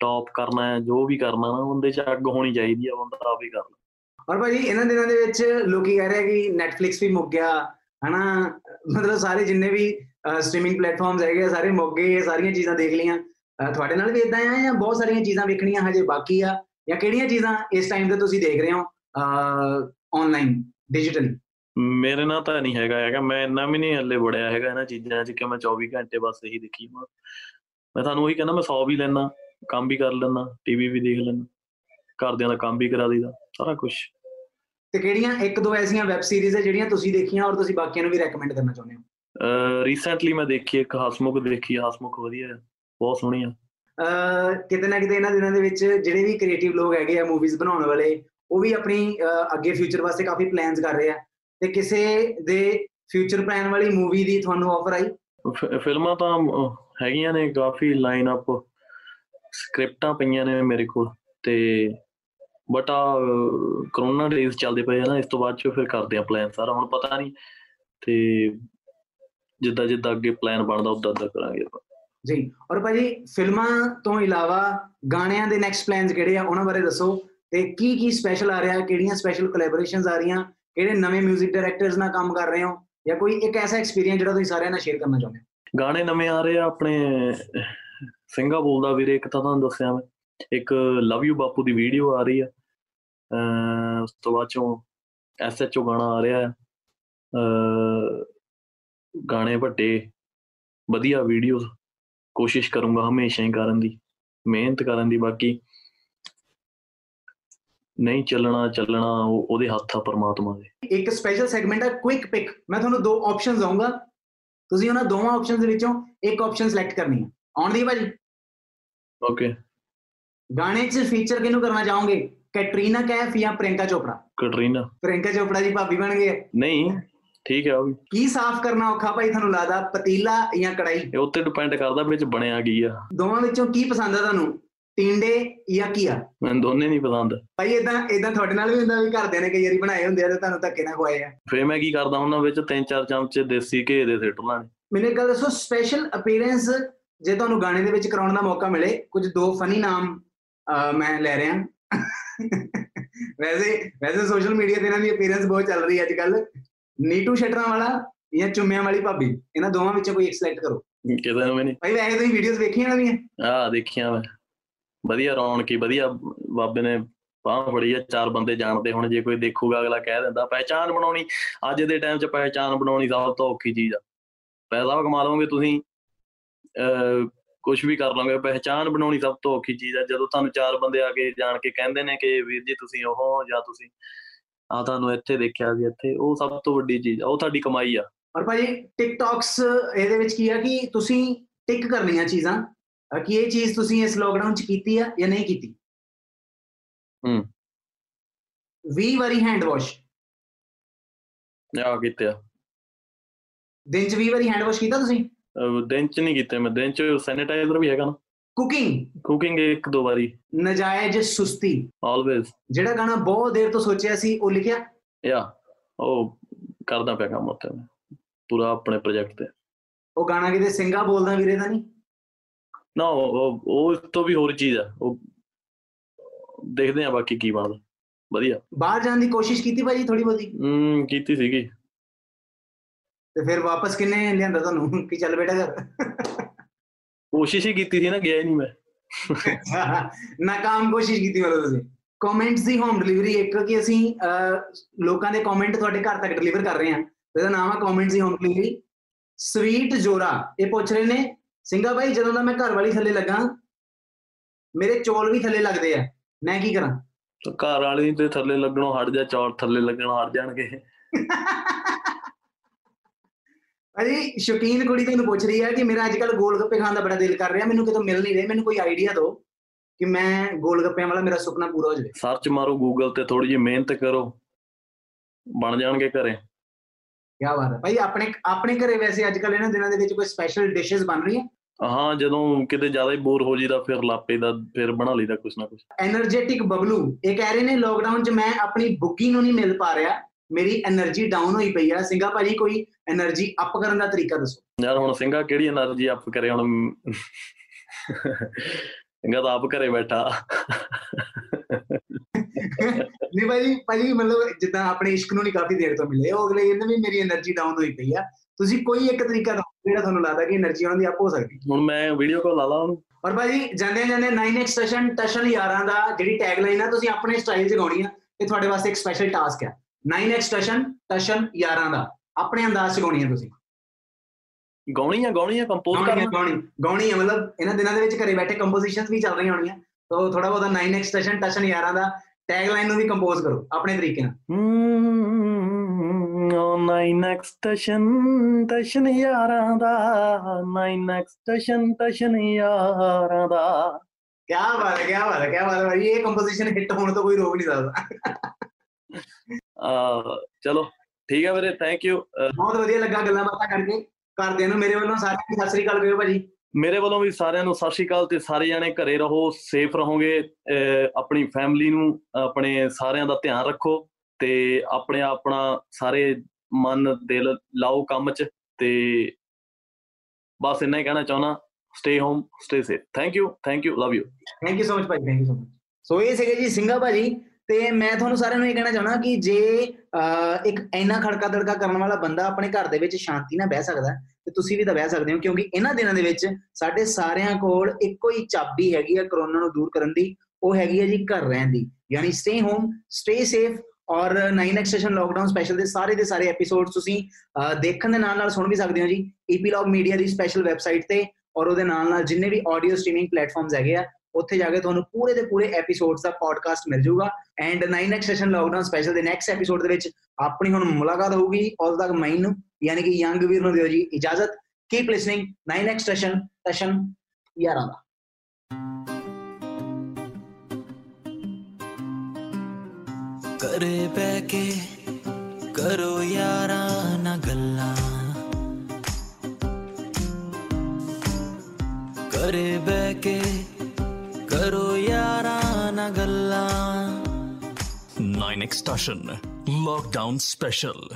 D: ਟੌਪ ਕਰਨਾ ਹੈ ਜੋ ਵੀ ਕਰਨਾ ਨਾ ਬੰਦੇ 'ਚ ਅੱਗ ਹੋਣੀ ਚਾਹੀਦੀ ਆ ਬੰਦਾ ਆਪ ਹੀ ਕਰ
C: ਔਰ ਭਾਜੀ ਇਹਨਾਂ ਦਿਨਾਂ ਦੇ ਵਿੱਚ ਲੋਕੀ ਕਹਿ ਰਹੇ ਆ ਕਿ ਨੈਟਫਲਿਕਸ ਵੀ ਮੁੱਕ ਗਿਆ ਹਨਾ? ਮਤਲਬ ਸਾਰੇ ਜਿੰਨੇ ਵੀ ਸਟ੍ਰੀਮਿੰਗ ਪਲੇਟਫਾਰਮਸ ਹੈਗੇ ਆ, ਸਾਰੇ ਮੋਗੇ ਇਹ ਸਾਰੀਆਂ ਚੀਜ਼ਾਂ ਦੇਖ ਲੀਆਂ ਅਹ ਤੁਹਾਡੇ ਨਾਲ ਵੀ ਇਦਾਂ ਆ ਜਾਂ ਬਹੁਤ ਸਾਰੀਆਂ ਚੀਜ਼ਾਂ ਵੇਖਣੀਆਂ ਹਜੇ ਬਾਕੀ ਆ? ਜਾਂ ਕਿਹੜੀਆਂ ਚੀਜ਼ਾਂ ਇਸ ਟਾਈਮ ਤੇ ਤੁਸੀਂ ਦੇਖ ਰਹੇ ਹੋ ਆਨਲਾਈਨ ਡਿਜੀਟਲੀ
D: ਮੇਰੇ ਨਾਲ ਤਾਂ ਨਹੀਂ ਹੈਗਾ ਹੈਗਾ। ਮੈਂ ਇੰਨਾ ਵੀ ਨਹੀਂ ਹੱਲੇ ਵੜਿਆ ਹੈਗਾ ਇਹਨਾਂ ਚੀਜ਼ਾਂ 'ਚ ਕਿ ਮੈਂ 24 ਘੰਟੇ ਬਸ ਇਹੀ ਦੇਖੀ ਜਾਵਾਂ। ਮੈਂ ਤੁਹਾਨੂੰ ਉਹੀ ਕਹਿੰਦਾ ਮੈਂ ਸੌ ਵੀ ਲੈਣਾ ਕੰਮ ਵੀ ਕਰ ਲੈਣਾ ਟੀਵੀ ਵੀ ਦੇਖ ਲੈਣਾ ਘਰਦਿਆਂ ਦਾ ਕੰਮ ਵੀ ਕਰਾ ਦਈਦਾ ਸਾਰਾ ਕੁਝ
C: ਤੇ ਕਿਹੜੀਆਂ ਇੱਕ ਦੋ ਐਸੀਆਂ ਵੈਬ ਸੀਰੀਜ਼ ਹੈ ਜਿਹੜੀਆਂ ਤੁਸੀਂ ਦੇਖੀਆਂ ਔਰ ਤੁਸੀਂ ਬਾਕੀਆਂ ਨੂੰ ਵੀ ਰეკਮੈਂਡ ਕਰਨਾ ਚਾਹੁੰਦੇ ਹੋ?
D: ਰੀਸੈਂਟਲੀ ਮੈਂ ਦੇਖੀ ਇੱਕ ਹਸਮੁਖ ਦੇਖੀ ਹਸਮੁਖ ਵਧੀਆ ਹੈ ਬਹੁਤ ਸੋਹਣੀ ਆ।
C: ਅਹ ਕਿਤੇ ਨਾ ਕਿਤੇ ਇਹਨਾਂ ਦਿਨਾਂ ਦੇ ਵਿੱਚ ਜਿਹੜੇ ਵੀ ਕ੍ਰੀਏਟਿਵ ਲੋਕ ਹੈਗੇ ਆ ਮੂਵੀਜ਼ ਬਣਾਉਣ ਵਾਲੇ ਉਹ ਵੀ ਆਪਣੀ ਅੱਗੇ ਫਿਊਚਰ ਵਾਸਤੇ ਕਾਫੀ ਪਲਾਨਸ ਕਰ ਰਹੇ ਆ। ਤੇ ਕਿਸੇ ਦੇ ਫਿਊਚਰ ਪਲਾਨ ਵਾਲੀ ਮੂਵੀ ਦੀ ਤੁਹਾਨੂੰ ਆਫਰ ਆਈ?
D: ਫਿਲਮਾਂ ਤਾਂ ਹੈਗੀਆਂ ਨੇ ਕਾਫੀ ਲਾਈਨ ਅਪ ਸਕ੍ਰਿਪਟਾਂ ਪਈਆਂ ਨੇ ਮੇਰੇ ਕੋਲ। ਤੇ ਬਟ ਆ ਕਰੋਨਾ ਡੇਜ਼ ਚੱਲਦੇ ਪਏ ਆ ਨਾ ਇਸ ਤੋਂ ਬਾਅਦ ਚ ਫਿਰ ਕਰਦੇ ਆ ਪਲਾਨ ਸਾਰਾ ਹੁਣ ਪਤਾ ਨਹੀਂ ਤੇ ਜਿੱਦਾਂ ਜਿੱਦਾਂ ਅੱਗੇ ਪਲਾਨ ਬਣਦਾ ਉਦਾਂ ਉਦਾਂ ਕਰਾਂਗੇ ਆਪਾਂ।
C: ਜੀ। ਔਰ ਭਾਜੀ, ਫਿਲਮਾਂ ਤੋਂ ਇਲਾਵਾ ਗਾਣਿਆਂ ਦੇ ਨੈਕਸਟ ਪਲਾਨਸ ਕਿਹੜੇ ਆ, ਉਹਨਾਂ ਬਾਰੇ ਦੱਸੋ। ਤੇ ਕੀ ਕੀ ਸਪੈਸ਼ਲ ਆ ਰਿਹਾ, ਕਿਹੜੀਆਂ ਸਪੈਸ਼ਲ ਕੋਲੈਬੋਰੇਸ਼ਨਸ ਆ ਰਹੀਆਂ, ਕਿਹੜੇ ਨਵੇਂ 뮤직 ਡਾਇਰੈਕਟਰਸ ਨਾਲ ਕੰਮ ਕਰ ਰਹੇ ਹੋ, ਜਾਂ ਕੋਈ ਇੱਕ ਐਸਾ ਐਕਸਪੀਰੀਅੰਸ ਜਿਹੜਾ ਤੁਸੀਂ ਸਾਰਿਆਂ ਨਾਲ ਸ਼ੇਅਰ ਕਰਨਾ ਚਾਹੁੰਦੇ ਹੋ?
D: ਗਾਣੇ ਨਵੇਂ ਆ ਰਹੇ ਆ, ਆਪਣੇ ਸਿੰਘਾ ਬੋਲਦਾ ਵੀਰੇ, ਇੱਕ ਤਾਂ ਤੁਹਾਨੂੰ ਦੱਸਿਆ ਮੈਂ। ਇੱਕ ਲਵ ਯੂ ਬਾਪੂ ਦੀ ਵੀਡੀਓ ਆ ਰਹੀ ਆ। ਅਹ ਉਸ ਤੋਂ ਬਾਅਦ ਚੋਂ ਐਸਐਚਓ ਗਾਣਾ ਆ ਰਿਹਾ ਹੈ ਅਹ ਗਾਣੇ ਵੱਡੇ, ਵਧੀਆ ਵੀਡੀਓਜ਼ ਕੋਸ਼ਿਸ਼ ਕਰੂੰਗਾ ਹਮੇਸ਼ਾ ਹੀ ਕਰਨ ਦੀ ਮਿਹਨਤ ਕਰਨ ਦੀ ਬਾਕੀ ਨਹੀਂ ਚੱਲਣਾ ਚੱਲਣਾ ਉਹ- ਉਹਦੇ ਹੱਥ ਆ ਪਰਮਾਤਮਾ ਦੇ।
C: ਇੱਕ ਸਪੈਸ਼ਲ ਸੈਗਮੈਂਟ ਹੈ ਕੁਇਕ ਪਿਕ ਮੈਂ ਤੁਹਾਨੂੰ ਦੋ ਆਪਸ਼ਨਸ ਦਊਂਗਾ। ਤੁਸੀਂ ਉਹਨਾਂ ਦੋਵਾਂ ਆਪਸ਼ਨਸ ਦੇ ਵਿੱਚੋਂ ਇੱਕ ਆਪਸ਼ਨ ਸਿਲੈਕਟ ਕਰਨੀ ਹੈ ਆਉਣ ਦੀ ਭਾਜੀ?
D: ਓਕੇ
C: ਗਾਣੇ 'ਚ ਫੀਚਰ ਕਿਹਨੂੰ ਕਰਨਾ ਚਾਹੋਗੇ? ਕੈਟਰੀਨਾ ਕੈਫ ਜਾਂ ਪ੍ਰਿੰਕਾ ਚੋਪੜਾ?
D: ਕਟਰੀਨਾ।
C: ਪ੍ਰਿੰਕਾ ਚੋਪੜਾ ਜੀ ਭਾਬੀ ਬਣ ਗਏ
D: ਨਹੀਂ। ਠੀਕ ਹੈ ਉਹ ਵੀ।
C: ਕੀ ਸਾਫ਼ ਕਰਨਾ ਔਖਾ ਭਾਈ ਤੁਹਾਨੂੰ ਲੱਗਦਾ? ਪਤੀਲਾ ਜਾਂ ਕੜਾਈ
D: ਇਹ ਉੱਤੇ ਡਿਪੈਂਡ ਕਰਦਾ ਵਿੱਚ ਬਣਿਆ ਕੀ ਆ।
C: ਦੋਵਾਂ ਵਿੱਚੋਂ ਕੀ ਪਸੰਦ ਹੈ ਤੁਹਾਨੂੰ? ਟਿੰਡੇ ਜਾਂ ਕੀਆ
D: ਮੈਨੂੰ ਦੋਨੇ ਨਹੀਂ ਪਸੰਦ।
C: ਭਾਈ ਇਦਾਂ ਇਦਾਂ ਤੁਹਾਡੇ ਨਾਲ ਵੀ ਹੁੰਦਾ ਵੀ ਘਰਦਿਆਂ ਨੇ ਕਈ ਵਾਰੀ ਬਣਾਏ ਹੁੰਦੇ ਆ ਤੇ ਤੁਹਾਨੂੰ ਧੱਕੇ ਨਾਲ ਖਵਾਏ ਆ।
D: ਫੇਰ ਮੈਂ ਕੀ ਕਰਦਾ ਉਹਨਾਂ ਵਿੱਚ ਤਿੰਨ ਚਾਰ ਚਮਚੇ ਦੇਸੀ ਘੇ ਦੇ ਸਿੱਟ ਲਾਣੇ।
C: ਮੈਨੂੰ ਇੱਕ ਗੱਲ ਦੱਸੋ ਸਪੈਸ਼ਲ ਅਪੀਅਰੈਂਸ ਜੇ ਤੁਹਾਨੂੰ ਗਾਣੇ ਦੇ ਵਿੱਚ ਕਰਾਉਣ ਦਾ ਮੌਕਾ ਮਿਲੇ ਕੁਝ ਦੋ ਫਨੀ ਨਾਮ ਮੈਂ ਲੈ ਰਿਹਾ। ਵੈਸੇ ਵੈਸੇ ਸੋਸ਼ਲ ਮੀਡੀਆ ਤੇ ਇਹਨਾਂ ਦੀ ਅਪੀਅਰੈਂਸ ਬਹੁਤ ਚੱਲ ਰਹੀ ਹੈ ਅੱਜ ਕੱਲ ਨੀਟੂ ਸ਼ਟਰਾਂ ਵਾਲਾ ਜਾਂ ਚੁੰਮਿਆਂ ਵਾਲੀ ਭਾਬੀ ਇਹਨਾਂ ਦੋਵਾਂ ਵਿੱਚੋਂ ਕੋਈ ਇੱਕ ਸਿਲੈਕਟ ਕਰੋ।
D: ਨੂੰ ਵੀ ਨਹੀਂ
C: ਭਾਈ ਵੈਸੇ ਤੁਸੀਂ ਵੀਡੀਓਜ਼ ਵੇਖੀਆਂ ਹੋਣੀਆਂ?
D: ਆਹ ਦੇਖੀਆਂ ਮੈਂ। ਵਧੀਆ ਰੌਣਕੀ ਵਧੀਆ ਬਾਬੇ ਨੇ ਬਾਹ ਫੜੀ ਆ ਚਾਰ ਬੰਦੇ ਜਾਣਦੇ ਹੁਣ ਜੇ ਕੋਈ ਦੇਖੂਗਾ ਅਗਲਾ ਕਹਿ ਦਿੰਦਾ ਪਹਿਚਾਨ ਬਣਾਉਣੀ। ਅੱਜ ਦੇ ਟਾਈਮ 'ਚ ਪਹਿਚਾਨ ਬਣਾਉਣੀ ਸਭ ਤੋਂ ਔਖੀ ਚੀਜ਼ ਆ। ਪੈਸਾ ਕਮਾ ਲਓਗੇ ਤੁਸੀਂ ਕੁਝ ਵੀ ਕਰ ਲਓਗੇ ਪਹਿਚਾਨ ਬਣਾਉਣੀ ਸਭ ਤੋਂ ਔਖੀ ਚੀਜ਼ ਆ। ਜਦੋਂ ਤੁਹਾਨੂੰ ਚਾਰ ਬੰਦੇ ਆ ਕੇ ਜਾਣ ਕੇ ਕਹਿੰਦੇ ਨੇ ਕਿ ਵੀਰ ਜੀ ਤੁਸੀਂ ਉਹ ਹੋ ਜਾਂ ਤੁਸੀਂ ਆ ਤੁਹਾਨੂੰ ਇੱਥੇ ਦੇਖਿਆ ਸੀ ਇੱਥੇ ਉਹ ਸਭ ਤੋਂ ਵੱਡੀ ਚੀਜ਼ ਆ ਉਹ ਤੁਹਾਡੀ ਕਮਾਈ ਆ।
C: ਔਰ ਭਾਜੀ ਟਿਕਟੌਕਸ ਇਹਦੇ ਵਿੱਚ ਕੀ ਆ ਕਿ ਤੁਸੀਂ ਟਿਕ ਕਰਨੀਆਂ ਚੀਜ਼ਾਂ ਕਿ ਇਹ ਚੀਜ਼ ਤੁਸੀਂ ਇਸ ਲੋਕਡਾਊਨ 'ਚ ਕੀਤੀ ਆ ਜਾਂ ਨਹੀਂ ਕੀਤੀ?
D: ਹੂੰ।
C: 20 ਵਾਰੀ ਹੈਂਡ ਵਾਸ਼
D: ਆ ਕੀਤੇ
C: ਦਿਨ 'ਚ 20 ਵਾਰੀ ਹੈਂਡ ਵਾਸ਼ ਕੀਤਾ ਤੁਸੀਂ?
D: ਦਿਨ 'ਚ ਨਹੀਂ ਕੀਤੇ ਮੈਂ ਦਿਨ 'ਚ ਸੈਨੀਟਾਈਜ਼ਰ ਵੀ ਹੈਗਾ ਨਾ।
C: ਕੁਕਿੰਗ
D: ਕੁਕਿੰਗ ਇੱਕ ਦੋ ਵਾਰੀ।
C: ਨਜਾਇਜ਼ ਸੁਸਤੀ।
D: ਆਲਵੇਜ਼
C: ਜਿਹੜਾ ਗਾਣਾ ਬਹੁਤ ਦੇਰ ਤੋਂ ਸੋਚਿਆ ਸੀ ਉਹ ਲਿਖਿਆ?
D: ਯਾ ਉਹ ਕਰਦਾ ਪਿਆ ਕੰਮ ਉੱਥੇ ਮੈਂ। ਪੂਰਾ ਆਪਣੇ ਪ੍ਰੋਜੈਕਟ ਤੇ।
C: ਉਹ ਗਾਣਾ ਕਿਤੇ ਸਿੰਘਾ ਬੋਲਦਾ ਵੀਰੇ ਦਾ ਨਹੀਂ?
D: ਨਾ ਉਹ ਤੋਂ ਵੀ ਹੋਰ ਚੀਜ਼ ਆ। ਉਹ ਦੇਖਦੇ ਆ ਬਾਕੀ ਕੀ ਬਣਦਾ। ਵਧੀਆ।
C: ਬਾਹਰ ਜਾਣ ਦੀ ਕੋਸ਼ਿਸ਼ ਕੀਤੀ ਭਾਜੀ ਥੋੜੀ ਬਹੁਤੀ?
D: ਹੂੰ ਕੀਤੀ ਸੀਗੀ।
C: ਤੇ ਫਿਰ ਵਾਪਸ ਕਿੰਨੇ ਲਿਆਂਦਾ ਤੁਹਾਨੂੰ? ਕਿ ਚੱਲ ਬੇਟਾ ਘਰ।
D: ਕੋਸ਼ਿਸ਼ ਹੀ ਕੀਤੀ ਸੀ ਨਾ ਗਿਆ ਹੀ ਨਹੀਂ ਮੈਂ।
C: ਨਾਕਾਮ ਕੋਸ਼ਿਸ਼ ਕੀਤੀ ਮਤਲਬ ਤੁਸੀਂ। ਕਮੈਂਟਸ ਦੀ ਹੋਮ ਡਿਲੀਵਰੀ ਇੱਕ ਕਿ ਅਸੀਂ ਲੋਕਾਂ ਦੇ ਕਮੈਂਟ ਤੁਹਾਡੇ ਘਰ ਤੱਕ ਡਿਲੀਵਰ ਕਰ ਰਹੇ ਹਾਂ। ਇਹਦਾ ਨਾਮ ਹੈ ਕਮੈਂਟਸ ਦੀ ਹੋਮ ਡਿਲੀਵਰੀ ਸਵੀਟ ਜੋਰਾ ਇਹ ਪੁੱਛ ਰਹੇ ਨੇ ਸਿੰਘਾ ਭਾਈ ਜਦੋਂ ਦਾ ਮੈਂ ਘਰ ਵਾਲੀ ਥੱਲੇ ਲੱਗਾ ਮੇਰੇ ਚੋਲ ਵੀ ਥੱਲੇ ਲੱਗਦੇ ਆ। ਮੈਂ ਕੀ ਕਰਾਂ?
D: ਘਰ ਵਾਲੀ ਤੇ ਥੱਲੇ ਲੱਗਣੋਂ ਹਟ ਜਾ ਚੌਰ ਥੱਲੇ ਲੱਗਣੋਂ ਹਟ ਜਾਣਗੇ। *laughs*
C: ਅਜੀ ਸ਼ੌਕੀਨ ਕੁੜੀ ਤੁਹਾਨੂੰ ਪੁੱਛ ਰਹੀ ਹੈ ਕਿ ਮੇਰਾ ਅੱਜ ਕੱਲ ਗੋਲ ਗੱਪੇ ਖਾਣ ਦਾ ਬੜਾ ਦਿਲ ਕਰ ਰਿਹਾ ਮੈਨੂੰ ਕਿਤੋਂ ਮਿਲ ਨਹੀਂ ਰਹੇ ਮੈਨੂੰ ਕੋਈ ਆਈਡੀਆ ਦਿਓ ਕਿ ਮੈਂ ਗੋਲ ਗੱਪਿਆਂ ਵਾਲਾ ਮੇਰਾ ਸੁਪਨਾ ਪੂਰਾ ਹੋ ਜਾਵੇ।
D: ਸਰਚ ਮਾਰੋ ਗੂਗਲ ਤੇ ਥੋੜੀ ਜਿਹੀ ਮਿਹਨਤ ਕਰੋ ਬਣ ਜਾਣਗੇ ਘਰੇ।
C: ਕੀ ਬਾਤ ਹੈ। ਭਾਈ ਆਪਣੇ ਆਪਣੇ ਘਰੇ ਵੈਸੇ ਅੱਜ ਕੱਲ ਇਹਨਾਂ ਦਿਨਾਂ ਦੇ ਵਿੱਚ ਕੋਈ ਸਪੈਸ਼ਲ ਡਿਸ਼ਸ ਬਣ ਰਹੀਆਂ?
D: ਹਾਂ ਜਦੋਂ ਕਿਤੇ ਜ਼ਿਆਦਾ ਹੀ ਬੋਰ ਹੋ ਜੀਦਾ ਫਿਰ ਲਾਪੇ ਦਾ ਫਿਰ ਬਣਾ ਲਈਦਾ ਕੁਛ ਨਾ ਕੁਛ।
C: એનર્ਜੈਟਿਕ ਬਬਲੂ ਇਹ ਕਹਿ ਰਹੇ ਨੇ ਲੋਕਡਾਊਨ 'ਚ ਮੈਂ ਆਪਣੀ ਬੁੱਗੀ ਨੂੰ ਨਹੀਂ ਮਿਲ ਪਾ ਰਿਹਾ। ਮੇਰੀ એનર્ਜੀ ਡਾਊਨ ਹੋਈ ਪਈ ਆ। ਸਿੰਘਾ ਭਾਜੀ ਕੋਈ એનર્ਜੀ ਅਪ ਕਰਨ ਦਾ ਤਰੀਕਾ ਦੱਸੋ।
D: ਯਾਰ ਹੁਣ ਸਿੰਘਾ ਕਿਹੜੀ એનર્ਜੀ ਅਪ ਕਰੇ ਹੁਣ? ਸਿੰਘਾ ਤਾਂ ਆਪ ਘਰੇ ਬੈਠਾ।
C: ਨਹੀਂ ਭਾਜੀ ਭਾਜੀ ਮਤਲਬ ਜਿੱਦਾਂ ਆਪਣੇ ਇਸ਼ਕ ਨੂੰ ਨਹੀਂ ਕਾਫੀ ਦੇਰ ਤੋਂ ਮਿਲੇ ਉਹ ਅਗਲੇ ਇਹਨਾਂ ਵੀ ਮੇਰੀ એનર્ਜੀ ਡਾਊਨ ਹੋਈ ਪਈ ਆ। ਤੁਸੀਂ ਕੋਈ ਇੱਕ ਤਰੀਕਾ ਦੱਸੋ ਜਿਹੜਾ ਤੁਹਾਨੂੰ ਲੱਗਦਾ ਕਿ એનર્ਜੀ ਉਹਨਾਂ ਦੀ ਅਪ ਹੋ ਸਕਦੀ।
D: ਹੁਣ ਮੈਂ ਵੀਡੀਓ ਕਾਲ ਲਾ ਲਾ ਉਹਨੂੰ।
C: ਔਰ ਭਾਜੀ ਜਾਂਦੇ ਜਾਂਦੇ 9x ਸੈਸ਼ਨ ਟਸ਼ਨ ਯਾਰਾਂ ਦਾ ਜਿਹੜੀ ਟੈਗ ਲਾਈਨ ਆ ਤੁਸੀਂ ਆਪਣੇ ਸਟਾਈਲ 'ਚ ਗਾਉਣੀ ਆ ਇਹ ਤੁਹਾਡੇ ਵਾਸਤੇ ਇੱਕ ਸਪੈਸ਼ਲ ਟਾਸਕ ਆ। 9x ਟਸ਼ਨ ਟਸ਼ਨ ਯਾਰਾਂ ਦਾ। ਆਪਣੇ ਅੰਦਾਜ਼ 'ਚ ਗਾਉਣੀ ਆ ਤੁਸੀਂ।
D: ਗਾਉਣੀ ਆ ਗਾਉਣੀ ਆ ਕੰਪੋਜ਼ ਕਰਨਾ।
C: ਗਾਉਣੀ ਗਾਉਣੀ ਆ ਮਤਲਬ ਇਹਨਾਂ ਦਿਨਾਂ ਦੇ ਵਿੱਚ ਘਰੇ ਬੈਠੇ ਕੰਪੋਜੀਸ਼ਨਸ ਵੀ ਚੱਲ ਰਹੀਆਂ ਹੋਣੀਆਂ। ਤਾਂ ਥੋੜਾ ਬਹੁਤਾ 9x ਟਸ਼ਨ ਟਸ਼ਨ ਯਾਰਾਂ ਦਾ ਟੈਗਲਾਈਨ ਨੂੰ ਵੀ ਕੰਪੋਜ਼ ਕਰੋ ਆਪਣੇ ਤਰੀਕੇ ਨਾਲ।
D: ਉਹ 9x ਸਟੇਸ਼ਨ ਸਟੇਸ਼ਨ ਯਾਰਾਂ ਦਾ 9x ਸਟੇਸ਼ਨ ਸਟੇਸ਼ਨ ਯਾਰਾਂ ਦਾ।
C: ਕੀ ਬਾਤ ਹੈ ਕੀ ਬਾਤ ਹੈ ਕੀ ਬਾਤ ਹੈ ਇਹ ਕੰਪੋਜੀਸ਼ਨ ਹਿੱਟ ਹੋਣ ਤੋਂ ਕੋਈ ਰੋਕ ਨਹੀਂ ਸਕਦਾ।
D: ਚਲੋ ਠੀਕ ਹੈ ਵੀਰੇ ਥੈਂਕ ਯੂ
C: ਬਹੁਤ ਵਧੀਆ ਲੱਗਾ ਗੱਲਾਂ ਬਾਤਾਂ ਕਰਕੇ। ਘਰਦਿਆਂ ਨੂੰ ਮੇਰੇ ਵੱਲੋਂ ਸਾਰਿਆਂ ਨੂੰ ਸਤਿ ਸ੍ਰੀ ਅਕਾਲ ਕਰਿਓ ਭਾਜੀ।
D: ਮੇਰੇ ਵੱਲੋਂ ਵੀ ਸਾਰਿਆਂ ਨੂੰ ਸਤਿ ਸ਼੍ਰੀ ਅਕਾਲ ਤੇ ਸਾਰੇ ਜਾਣੇ ਘਰੇ ਰਹੋ ਸੇਫ ਰਹੋਗੇ ਆਪਣੀ ਫੈਮਿਲੀ ਨੂੰ ਆਪਣੇ ਸਾਰਿਆਂ ਦਾ ਧਿਆਨ ਰੱਖੋ ਤੇ ਆਪਣੇ ਆਪਣਾ ਸਾਰੇ ਮਨ ਦਿਲ ਲਾਓ ਕੰਮ 'ਚ ਤੇ ਬਸ ਇੰਨਾ ਹੀ ਕਹਿਣਾ ਚਾਹੁੰਦਾ stay home stay safe thank you thank you love you
C: thank you so much ਭਾਜੀ thank you so much so ਇਹ ਸੀਗੇ ਜੀ ਸਿੰਘਾ ਭਾਜੀ ਤੇ ਮੈਂ ਤੁਹਾਨੂੰ ਸਾਰਿਆਂ ਨੂੰ ਇਹ ਕਹਿਣਾ ਚਾਹਣਾ ਕਿ ਜੇ ਅਹ, ਇੱਕ ਇੰਨਾ ਖੜਕਾ ਦੜਕਾ ਕਰਨ ਵਾਲਾ ਬੰਦਾ ਆਪਣੇ ਘਰ ਦੇ ਵਿੱਚ ਸ਼ਾਂਤੀ ਨਾਲ ਬਹਿ ਸਕਦਾ ਹੈ, ਤੇ ਤੁਸੀਂ ਵੀ ਤਾਂ ਬਹਿ ਸਕਦੇ ਹੋ ਕਿਉਂਕਿ ਇਹਨਾਂ ਦਿਨਾਂ ਦੇ ਵਿੱਚ ਸਾਡੇ ਸਾਰਿਆਂ ਕੋਲ ਇੱਕੋ ਹੀ ਚਾਬੀ ਹੈਗੀ ਆ ਕਰੋਨਾ ਨੂੰ ਦੂਰ ਕਰਨ ਦੀ ਉਹ ਹੈਗੀ ਹੈ ਜੀ ਘਰ ਰਹਿਣ ਦੀ ਯਾਨੀ ਸਟੇ ਹੋਮ ਸਟੇ ਸੇਫ ਔਰ 9x ਸੈਸ਼ਨ ਲੋਕਡਾਊਨ ਸਪੈਸ਼ਲ ਦੇ ਸਾਰੇ ਦੇ ਸਾਰੇ ਐਪੀਸੋਡ ਤੁਸੀਂ ਅਹ, ਦੇਖਣ ਦੇ ਨਾਲ ਨਾਲ ਸੁਣ ਵੀ ਸਕਦੇ ਹੋ ਜੀ ਈਪੀਲੌਗ ਮੀਡੀਆ ਦੀ ਸਪੈਸ਼ਲ ਵੈਬਸਾਈਟ ਤੇ ਔਰ ਉਹਦੇ ਨਾਲ ਨਾਲ ਜਿੰਨੇ ਵੀ ਆਡੀਓ ਸਟ੍ਰੀਮਿੰਗ ਪਲੇਟਫਾਰਮਸ ਹੈਗੇ ਆ ਉੱਥੇ ਜਾ ਕੇ ਤੁਹਾਨੂੰ ਪੂਰੇ ਦੇ ਪੂਰੇ ਐਪੀਸੋਡਸ ਦਾ ਪੋਡਕਾਸਟ ਮਿਲ ਜਾਊਗਾ। And 9x session lockdown special ਦੇ ਨੈਕਸਟ ਐਪੀਸੋਡ ਦੇ ਵਿੱਚ ਆਪਣੀ ਹੁਣ ਮੁਲਾਕਾਤ ਹੋਊਗੀ। ਉਦੋਂ ਤੱਕ ਮੈਨੂੰ, ਯਾਨੀ ਕਿ ਯੰਗ ਵੀਰ ਨੂੰ ਦਿਓ ਜੀ ਇਜਾਜ਼ਤ। Keep listening 9x session session ਯਾਰਾਂ ਦਾ।
A: ਘਰੇ ਬਹਿ ਕੇ ਕਰੋ ਯਾਰਾਂ ਨਾਲ ਗੱਲਾਂ। ਕਰੇ ਬਹਿ ਕੇ ਕਰੋ ਯਾਰਾਂ ਨਾ ਗੱਲਾਂ
B: 9 ਐਕਸਟੈਸ਼ਨ ਲਾਕਡਾਊਨ ਸਪੈਸ਼ਲ